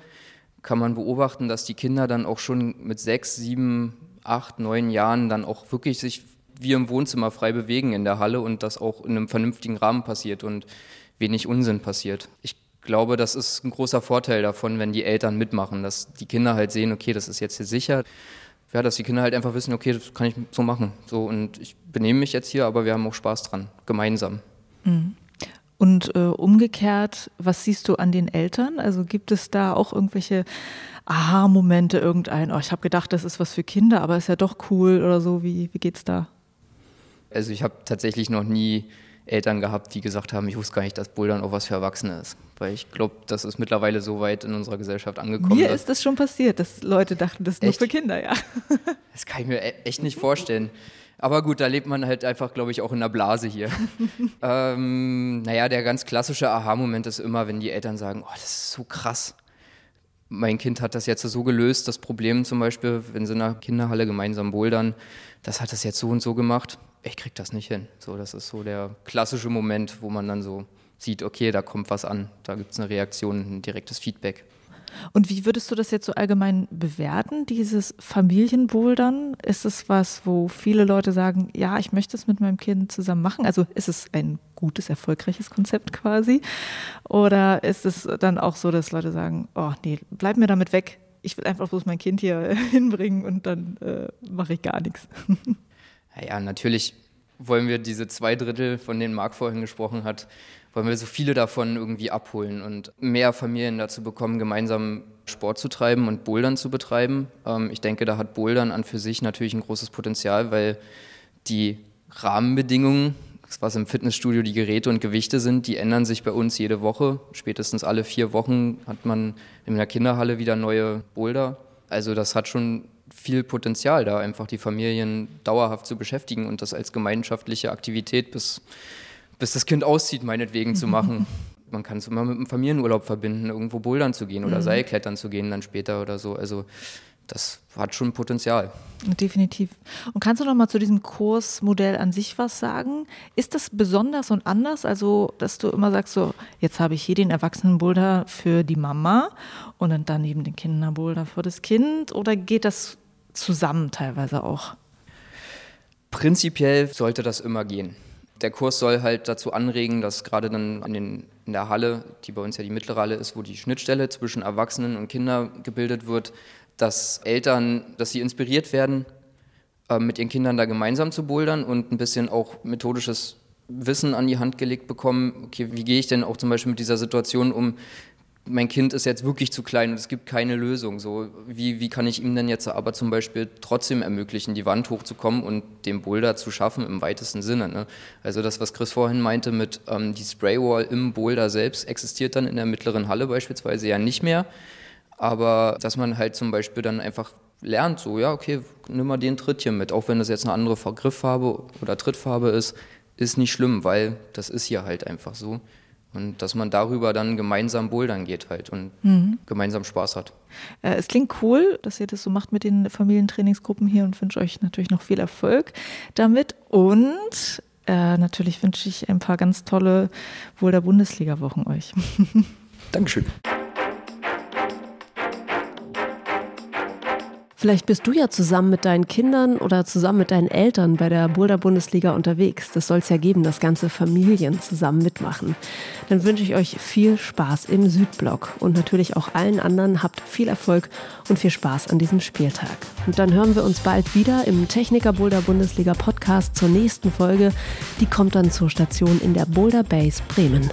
[SPEAKER 14] kann man beobachten, dass die Kinder dann auch schon mit sechs, sieben, acht, neun Jahren dann auch wirklich sich wie im Wohnzimmer frei bewegen in der Halle und das auch in einem vernünftigen Rahmen passiert und wenig Unsinn passiert. Ich glaube, das ist ein großer Vorteil davon, wenn die Eltern mitmachen, dass die Kinder halt sehen, okay, das ist jetzt hier sicher ja, dass die Kinder halt einfach wissen, okay, das kann ich so machen. So, und ich benehme mich jetzt hier, aber wir haben auch Spaß dran, gemeinsam.
[SPEAKER 10] Mhm. Und äh, umgekehrt, was siehst du an den Eltern? Also gibt es da auch irgendwelche Aha-Momente, irgendein, oh, ich habe gedacht, das ist was für Kinder, aber ist ja doch cool oder so, wie, wie geht's da?
[SPEAKER 14] Also ich habe tatsächlich noch nie Eltern gehabt, die gesagt haben, ich wusste gar nicht, dass Bouldern auch was für Erwachsene ist. Weil ich glaube, das ist mittlerweile so weit in unserer Gesellschaft angekommen.
[SPEAKER 10] Mir ist das schon passiert, dass Leute dachten, das ist nur für Kinder, ja. (laughs)
[SPEAKER 14] Das kann ich mir e-, echt nicht vorstellen. Aber gut, da lebt man halt einfach, glaube ich, auch in der Blase hier. (laughs) ähm, naja, der ganz klassische Aha-Moment ist immer, wenn die Eltern sagen, oh, das ist so krass. Mein Kind hat das jetzt so gelöst, das Problem zum Beispiel, wenn sie in der Kinderhalle gemeinsam bouldern, das hat das jetzt so und so gemacht. Ich krieg das nicht hin. So, das ist so der klassische Moment, wo man dann so sieht, okay, da kommt was an, da gibt es eine Reaktion, ein direktes Feedback.
[SPEAKER 10] Und wie würdest du das jetzt so allgemein bewerten, dieses Familienbouldern? Ist es was, wo viele Leute sagen, ja, ich möchte es mit meinem Kind zusammen machen? Also ist es ein gutes, erfolgreiches Konzept quasi? Oder ist es dann auch so, dass Leute sagen, oh nee, bleib mir damit weg. Ich will einfach bloß mein Kind hier (laughs) hinbringen und dann äh, mache ich gar nichts. (laughs)
[SPEAKER 14] Ja, natürlich wollen wir diese zwei Drittel, von denen Marc vorhin gesprochen hat, wollen wir so viele davon irgendwie abholen und mehr Familien dazu bekommen, gemeinsam Sport zu treiben und Bouldern zu betreiben. Ähm, ich denke, da hat Bouldern an für sich natürlich ein großes Potenzial, weil die Rahmenbedingungen, was im Fitnessstudio die Geräte und Gewichte sind, die ändern sich bei uns jede Woche. Spätestens alle vier Wochen hat man in der Kinderhalle wieder neue Boulder. Also das hat schon viel Potenzial da, einfach die Familien dauerhaft zu beschäftigen und das als gemeinschaftliche Aktivität bis bis das Kind auszieht, meinetwegen zu machen. Man kann es immer mit einem Familienurlaub verbinden, irgendwo bouldern zu gehen oder mhm. Seilklettern zu gehen dann später oder so. Also das hat schon Potenzial.
[SPEAKER 10] Definitiv. Und kannst du noch mal zu diesem Kursmodell an sich was sagen? Ist das besonders und anders? Also, dass du immer sagst, so, jetzt habe ich hier den Erwachsenenboulder für die Mama und dann daneben den Kinderboulder für das Kind? Oder geht das zusammen teilweise auch?
[SPEAKER 14] Prinzipiell sollte das immer gehen. Der Kurs soll halt dazu anregen, dass gerade dann in, den, in der Halle, die bei uns ja die mittlere Halle ist, wo die Schnittstelle zwischen Erwachsenen und Kindern gebildet wird, dass Eltern, dass sie inspiriert werden, äh, mit ihren Kindern da gemeinsam zu bouldern und ein bisschen auch methodisches Wissen an die Hand gelegt bekommen. Okay, wie gehe ich denn auch zum Beispiel mit dieser Situation um, mein Kind ist jetzt wirklich zu klein und es gibt keine Lösung. So, wie, wie kann ich ihm denn jetzt aber zum Beispiel trotzdem ermöglichen, die Wand hochzukommen und den Boulder zu schaffen im weitesten Sinne? Ne? Also das, was Chris vorhin meinte mit ähm, die Spraywall im Boulder selbst existiert dann in der mittleren Halle beispielsweise ja nicht mehr. Aber dass man halt zum Beispiel dann einfach lernt, so, ja, okay, nimm mal den Trittchen mit, auch wenn das jetzt eine andere Grifffarbe oder Trittfarbe ist, ist nicht schlimm, weil das ist hier halt einfach so. Und dass man darüber dann gemeinsam bouldern geht halt und mhm. gemeinsam Spaß hat.
[SPEAKER 10] Äh, es klingt cool, dass ihr das so macht mit den Familientrainingsgruppen hier und wünsche euch natürlich noch viel Erfolg damit. Und äh, natürlich wünsche ich ein paar ganz tolle Boulder Bundesliga-Wochen euch. (laughs)
[SPEAKER 14] Dankeschön.
[SPEAKER 1] Vielleicht bist du ja zusammen mit deinen Kindern oder zusammen mit deinen Eltern bei der Boulder-Bundesliga unterwegs. Das soll es ja geben, dass ganze Familien zusammen mitmachen. Dann wünsche ich euch viel Spaß im Südblock und natürlich auch allen anderen habt viel Erfolg und viel Spaß an diesem Spieltag. Und dann hören wir uns bald wieder im Techniker Boulder Bundesliga Podcast zur nächsten Folge. Die kommt dann zur Station in der Boulder Base Bremen.